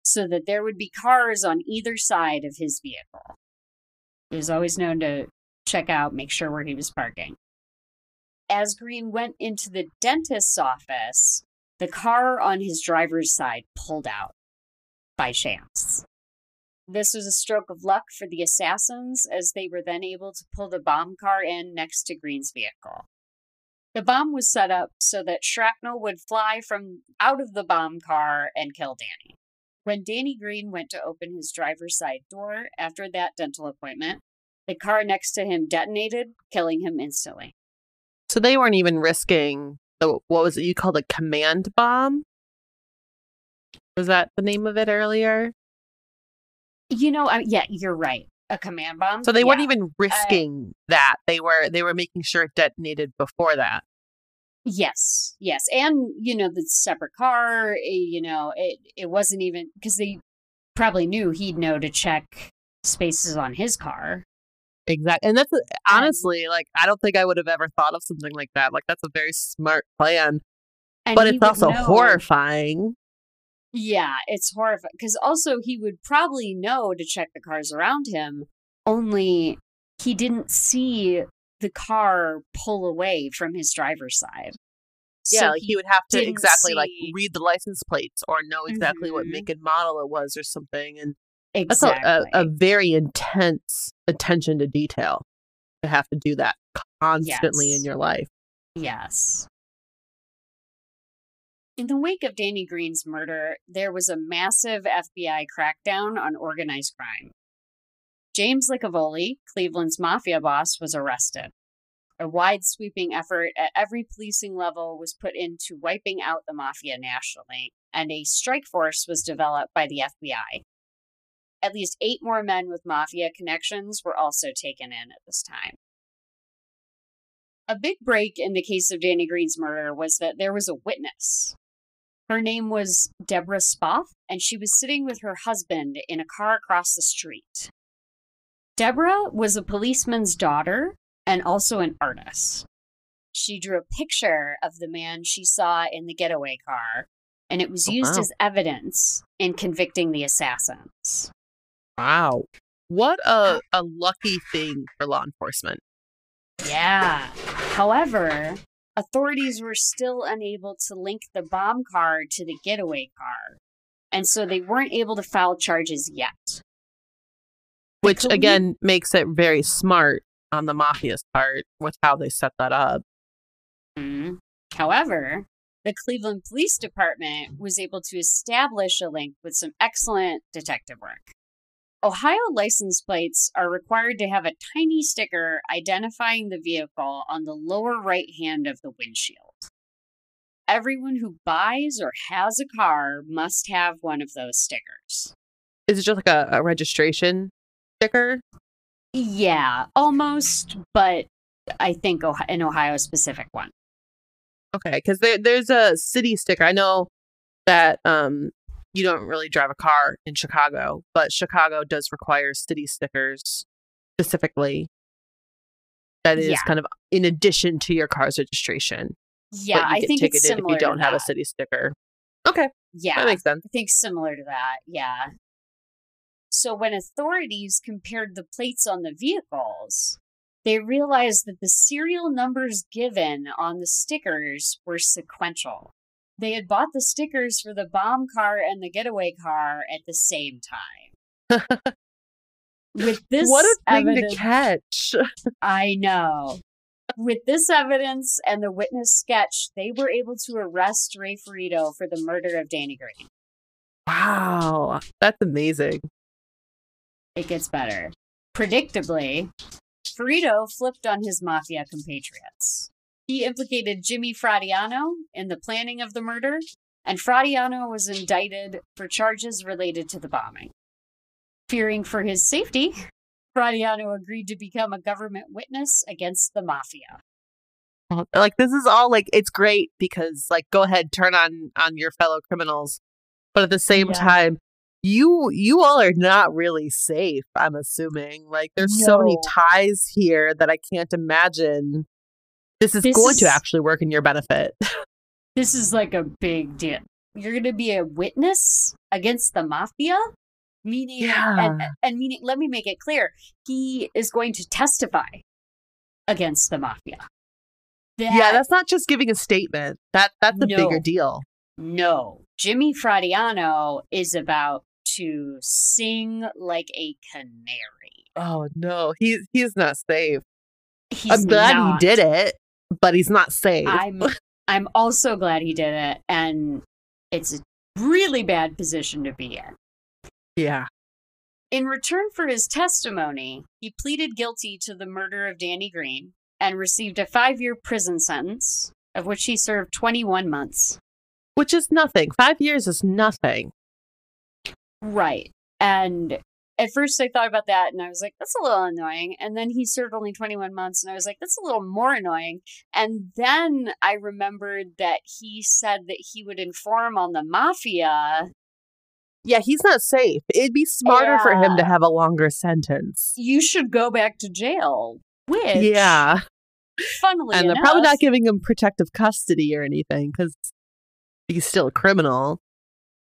so that there would be cars on either side of his vehicle. He was always known to check out, make sure where he was parking. As Greene went into the dentist's office, the car on his driver's side pulled out by chance. This was a stroke of luck for the assassins, as they were then able to pull the bomb car in next to Greene's vehicle. The bomb was set up so that shrapnel would fly from out of the bomb car and kill Danny. When Danny Greene went to open his driver's side door after that dental appointment, the car next to him detonated, killing him instantly. So they weren't even risking the what was it you called a command bomb? Was that the name of it earlier? You know, yeah, you're right. A command bomb. So they weren't even risking that. They were they were making sure it detonated before that. Yes, yes, and you know the separate car. eh, You know, it it wasn't even because they probably knew he'd know to check spaces on his car. Exactly. And that's honestly like I don't think I would have ever thought of something like that. Like that's a very smart plan, And but it's also know- horrifying. Yeah, it's horrifying because also he would probably know to check the cars around him. Only he didn't see the car pull away from his driver's side. Yeah, So like he would have to exactly like read the license plates or know exactly what Mhm. make and model it was or something. And that's exactly. a, a, a very intense attention to detail to have to do that constantly in your life. yes. In the wake of Danny Greene's murder, there was a massive FBI crackdown on organized crime. James Licavoli, Cleveland's mafia boss, was arrested. A wide sweeping effort at every policing level was put into wiping out the mafia nationally, and a strike force was developed by the FBI. At least eight more men with mafia connections were also taken in at this time. A big break in the case of Danny Greene's murder was that there was a witness. Her name was Deborah Spoff, and she was sitting with her husband in a car across the street. Deborah was a policeman's daughter and also an artist. She drew a picture of the man she saw in the getaway car, and it was Oh, used wow. as evidence in convicting the assassins. Wow. What a, a lucky thing for law enforcement. Yeah. However, authorities were still unable to link the bomb car to the getaway car, and so they weren't able to file charges yet. Which we- again makes it very smart on the mafia's part with how they set that up. Mhm. However, the Cleveland Police Department was able to establish a link with some excellent detective work. Ohio license plates are required to have a tiny sticker identifying the vehicle on the lower right hand of the windshield. Everyone who buys or has a car must have one of those stickers. Is it just like a, a registration sticker? Yeah, almost, but I think Ohio, an Ohio specific one. Okay, because there, there's a city sticker. I know that um you don't really drive a car in Chicago, but Chicago does require city stickers specifically. That is Yeah. kind of in addition to your car's registration. Yeah, I think it's similar if you don't have a city sticker. Okay, Yeah, that makes sense. I think similar to that, yeah. So when authorities compared the plates on the vehicles, they realized that the serial numbers given on the stickers were sequential. They had bought the stickers for the bomb car and the getaway car at the same time. (laughs) With this what a thing evidence, to catch! I know. With this evidence and the witness sketch, they were able to arrest Ray Ferrito for the murder of Danny Greene. Wow, that's amazing. it gets better. Predictably, Ferrito flipped on his mafia compatriots. He implicated Jimmy Fratianno in the planning of the murder, and Fratianno was indicted for charges related to the bombing. Fearing for his safety, Fratianno agreed to become a government witness against the mafia. Like this is all like it's great because like go ahead turn on on your fellow criminals, but at the same Yeah. time, you you all are not really safe. I'm assuming like there's so many ties here that I can't imagine this is This going to actually work in your benefit. (laughs) This is like a big deal. You're going to be a witness against the mafia? Meaning, and, Yeah. and meaning, let me make it clear. He is going to testify against the mafia. yeah, that's not just giving a statement. That that's a bigger deal. no. Jimmy Fratianno is about to sing like a canary. Oh no, he's he's not safe. He's I'm glad not. he did it, but he's not safe. I'm I'm also glad he did it, and it's a really bad position to be in. yeah. In return for his testimony, he pleaded guilty to the murder of Danny Greene and received a five year prison sentence, of which he served 21 months. Which is nothing. Five years is nothing. Right. And at first I thought about that and I was like, that's a little annoying. And then he served only 21 months and I was like, that's a little more annoying. And then I remembered that he said that he would inform on the mafia. Yeah, he's not safe. It'd be smarter for him to have a longer sentence. You should go back to jail. Which, Yeah. funnily enough And they're probably not giving him protective custody or anything because he's still a criminal.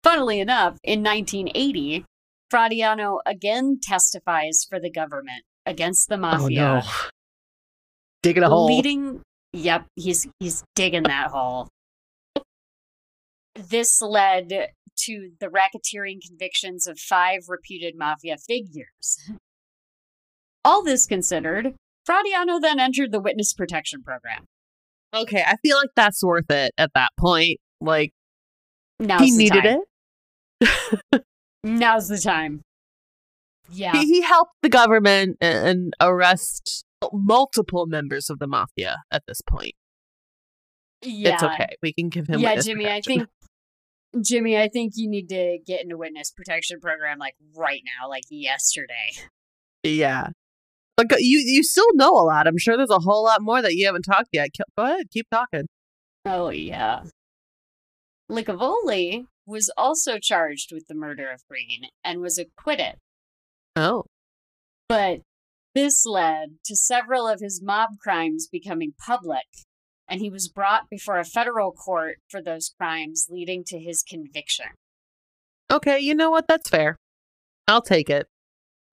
Funnily enough, in 1980, Fratianno again testifies for the government against the oh, mafia, Oh no. Digging a hole. leading. Yep, he's he's digging that hole. This led to the racketeering convictions of five reputed mafia figures. All this considered, Fratianno then entered the witness protection program. Okay, I feel like that's worth it at that point. Like, Now's he needed time. it. (laughs) Now's the time. Yeah. He, he helped the government and, arrest multiple members of the mafia at this point. yeah. It's okay. We can give him yeah, Jimmy, I think Jimmy, I think you need to get into witness protection program like right now, like yesterday. Yeah. Go- you you still know a lot. I'm sure there's a whole lot more that you haven't talked yet. Go ahead, keep talking. Oh yeah. Licavoli was also charged with the murder of Greene and was acquitted, Oh. but this led to several of his mob crimes becoming public, and he was brought before a federal court for those crimes, leading to his conviction. Okay, you know what? That's fair. I'll take it.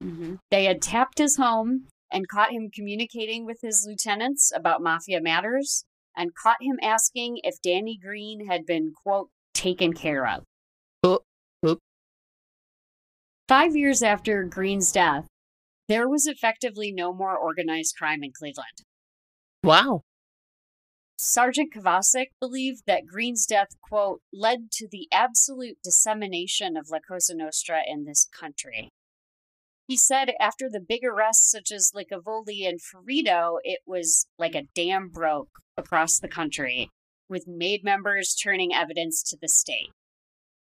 Mm-hmm. They had tapped his home and caught him communicating with his lieutenants about mafia matters and caught him asking if Danny Greene had been, quote, taken care of. Oh, oh. Five years after Greene's death, there was effectively no more organized crime in Cleveland. Wow. Sergeant Kovacic believed that Greene's death, quote, led to the absolute dissemination of La Cosa Nostra in this country. He said after the big arrests such as Licavoli and Ferrito, it was like a dam broke across the country, with made members turning evidence to the state.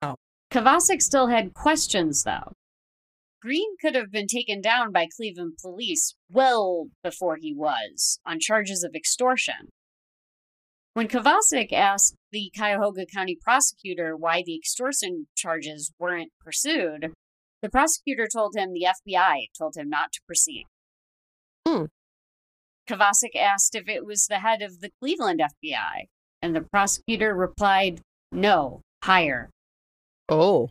Oh. Kovacic still had questions, though. Greene could have been taken down by Cleveland police well before he was on charges of extortion. When Kovacic asked the Cuyahoga County prosecutor why the extortion charges weren't pursued, the prosecutor told him the FBI told him not to proceed. Hmm. Kovacic asked if it was the head of the Cleveland FBI, and the prosecutor replied, no, higher. Oh.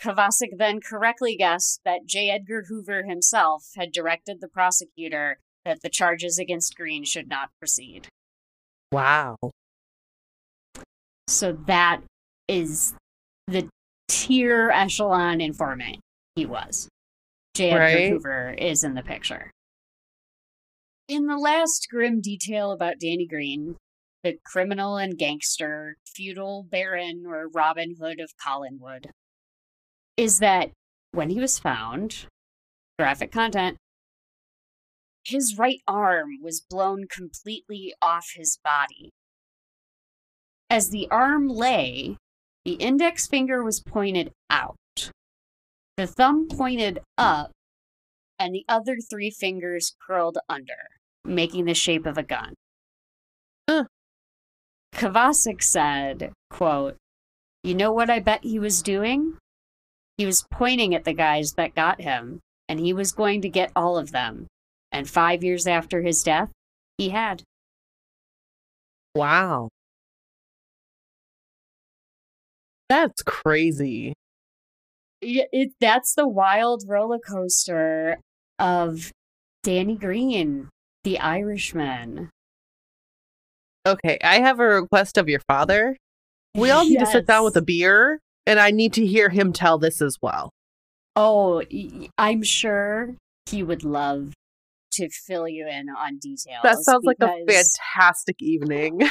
Kovacic then correctly guessed that J. Edgar Hoover himself had directed the prosecutor that the charges against Greene should not proceed. Wow. So that is the tier echelon informant he was. J. Edgar Right. Hoover is in the picture. In the last grim detail about Danny Greene, the criminal and gangster, feudal baron or Robin Hood of Collinwood, is that when he was found, graphic content, his right arm was blown completely off his body. As the arm lay, the index finger was pointed out, the thumb pointed up, and the other three fingers curled under, making the shape of a gun. Kovacic said, quote, You know what I bet he was doing? He was pointing at the guys that got him, and he was going to get all of them. And five years after his death, he had. Wow. That's crazy. Yeah, it that's the wild roller coaster of Danny Greene, the Irishman. Okay, I have a request of your father. We all need to sit down with a beer, and I need to hear him tell this as well. Oh, I'm sure he would love to fill you in on details. That sounds like a fantastic evening. (laughs)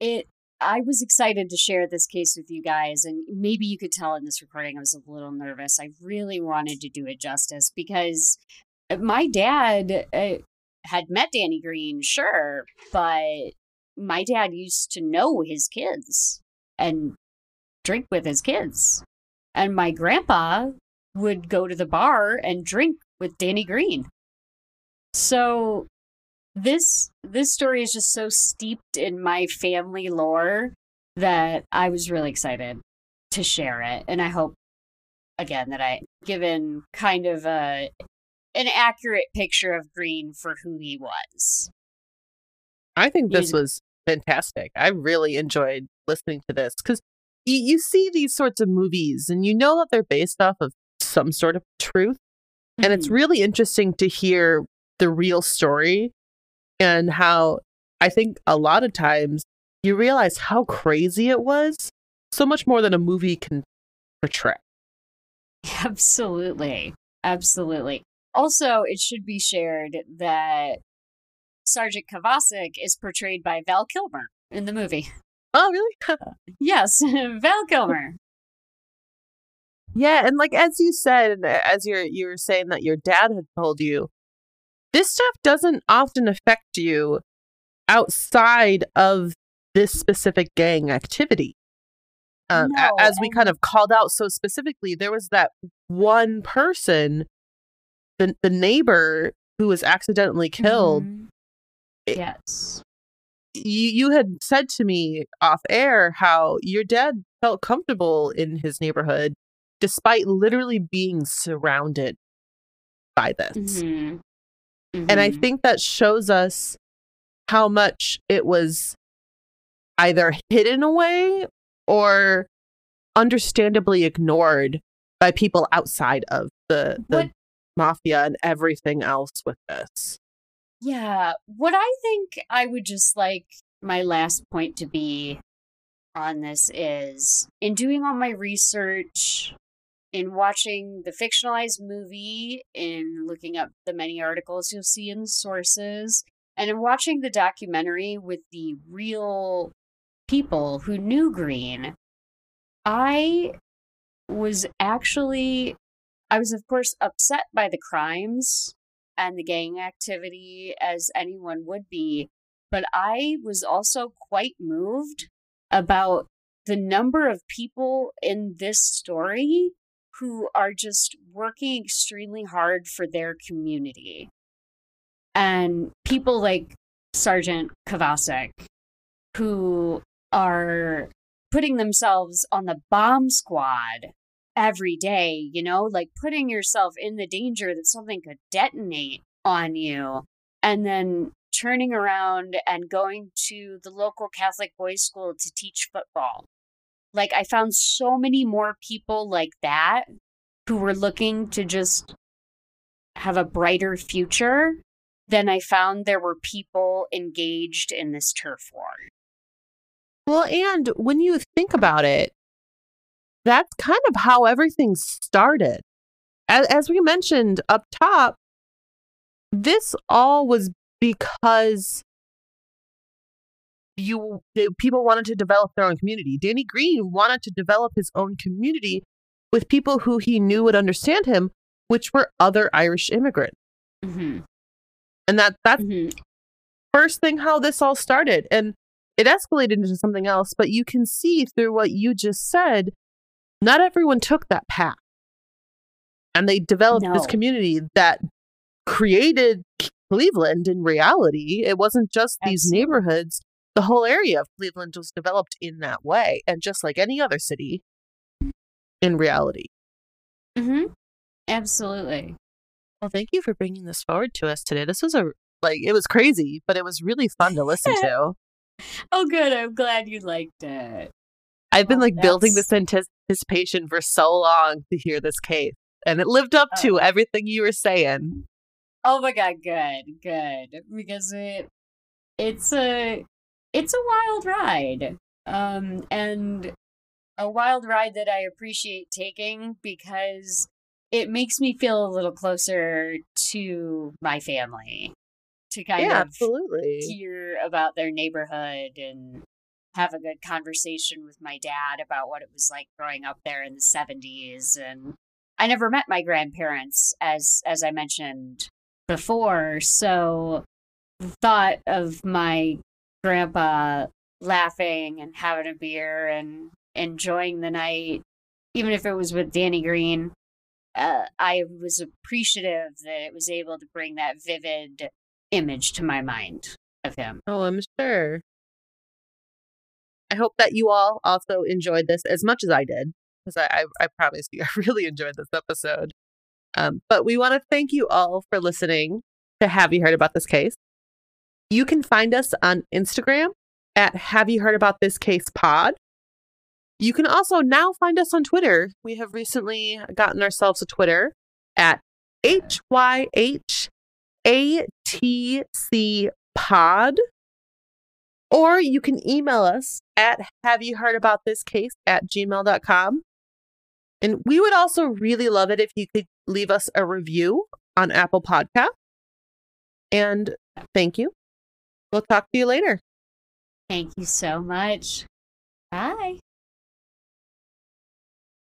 It. I was excited to share this case with you guys, and maybe you could tell in this recording I was a little nervous. I really wanted to do it justice because my dad uh, had met Danny Greene, sure, but my dad used to know his kids and drink with his kids. And my grandpa would go to the bar and drink with Danny Greene. So this this story is just so steeped in my family lore that I was really excited to share it. And I hope again that I given kind of a an accurate picture of Greene for who he was. I think this was fantastic. I really enjoyed listening to this because you, you see these sorts of movies and you know that they're based off of some sort of truth. And it's Mhm. really interesting to hear the real story and how I think a lot of times you realize how crazy it was so much more than a movie can portray. Absolutely. Absolutely. Also, it should be shared that Sergeant Kovacic is portrayed by Val Kilmer in the movie. Oh, really? (laughs) yes, (laughs) Val Kilmer. Yeah, and like as you said, as you're you were saying that your dad had told you, this stuff doesn't often affect you outside of this specific gang activity. Um, No, as we kind of called out so specifically, there was that one person, the the neighbor who was accidentally killed. Mhm. Yes. You you had said to me off air how your dad felt comfortable in his neighborhood, despite literally being surrounded by this. Mhm. And I Mhm. think that shows us how much it was either hidden away or understandably ignored by people outside of the, the What- mafia and everything else with this. Yeah, what I think I would just like my last point to be on this is in doing all my research, in watching the fictionalized movie, in looking up the many articles you'll see in the sources, and in watching the documentary with the real people who knew Greene, I was actually, I was, of course, upset by the crimes and the gang activity as anyone would be. But I was also quite moved about the number of people in this story who are just working extremely hard for their community. And people like Sergeant Kovacic, who are putting themselves on the bomb squad every day, you know, like putting yourself in the danger that something could detonate on you, and then turning around and going to the local Catholic boys' school to teach football. Like, I found so many more people like that who were looking to just have a brighter future than I found there were people engaged in this turf war. Well, and when you think about it, that's kind of how everything started. As, as we mentioned up top, this all was because you the people wanted to develop their own community. Danny Greene wanted to develop his own community with people who he knew would understand him, which were other Irish immigrants. Mm-hmm. And that that's Mm-hmm. first thing how this all started. And it escalated into something else, but you can see through what you just said, not everyone took that path. And they developed this community that created Cleveland in reality. It wasn't just these neighborhoods. The whole area of Cleveland was developed in that way. And just like any other city in reality. Mm-hmm. Absolutely. Well, thank you for bringing this forward to us today. This was a, like, it was crazy, but it was really fun to listen (laughs) to. Oh, good. I'm glad you liked it. I've been Well, like building this anticipation for so long to hear this case, and it lived up to Oh. everything you were saying. Oh my god, good, good. Because it it's a it's a wild ride. Um and a wild ride that I appreciate taking because it makes me feel a little closer to my family. To kind yeah, of absolutely. hear about their neighborhood and have a good conversation with my dad about what it was like growing up there in the 70s and I never met my grandparents as as I mentioned before so the thought of my grandpa laughing and having a beer and enjoying the night even if it was with Danny Greene uh, I was appreciative that it was able to bring that vivid image to my mind of him. Oh, I'm sure. I hope that you all also enjoyed this as much as I did, because I, I, I promise you, (laughs) I really enjoyed this episode. Um, but we want to thank you all for listening to Have You Heard About This Case? You can find us on Instagram at Have You Heard About This Case Pod. You can also now find us on Twitter. We have recently gotten ourselves a Twitter at HYH ATC pod. Or you can email us at have you heard about this case at gmail.com. And we would also really love it if you could leave us a review on Apple Podcast. And thank you. We'll talk to you later. Thank you so much. Bye.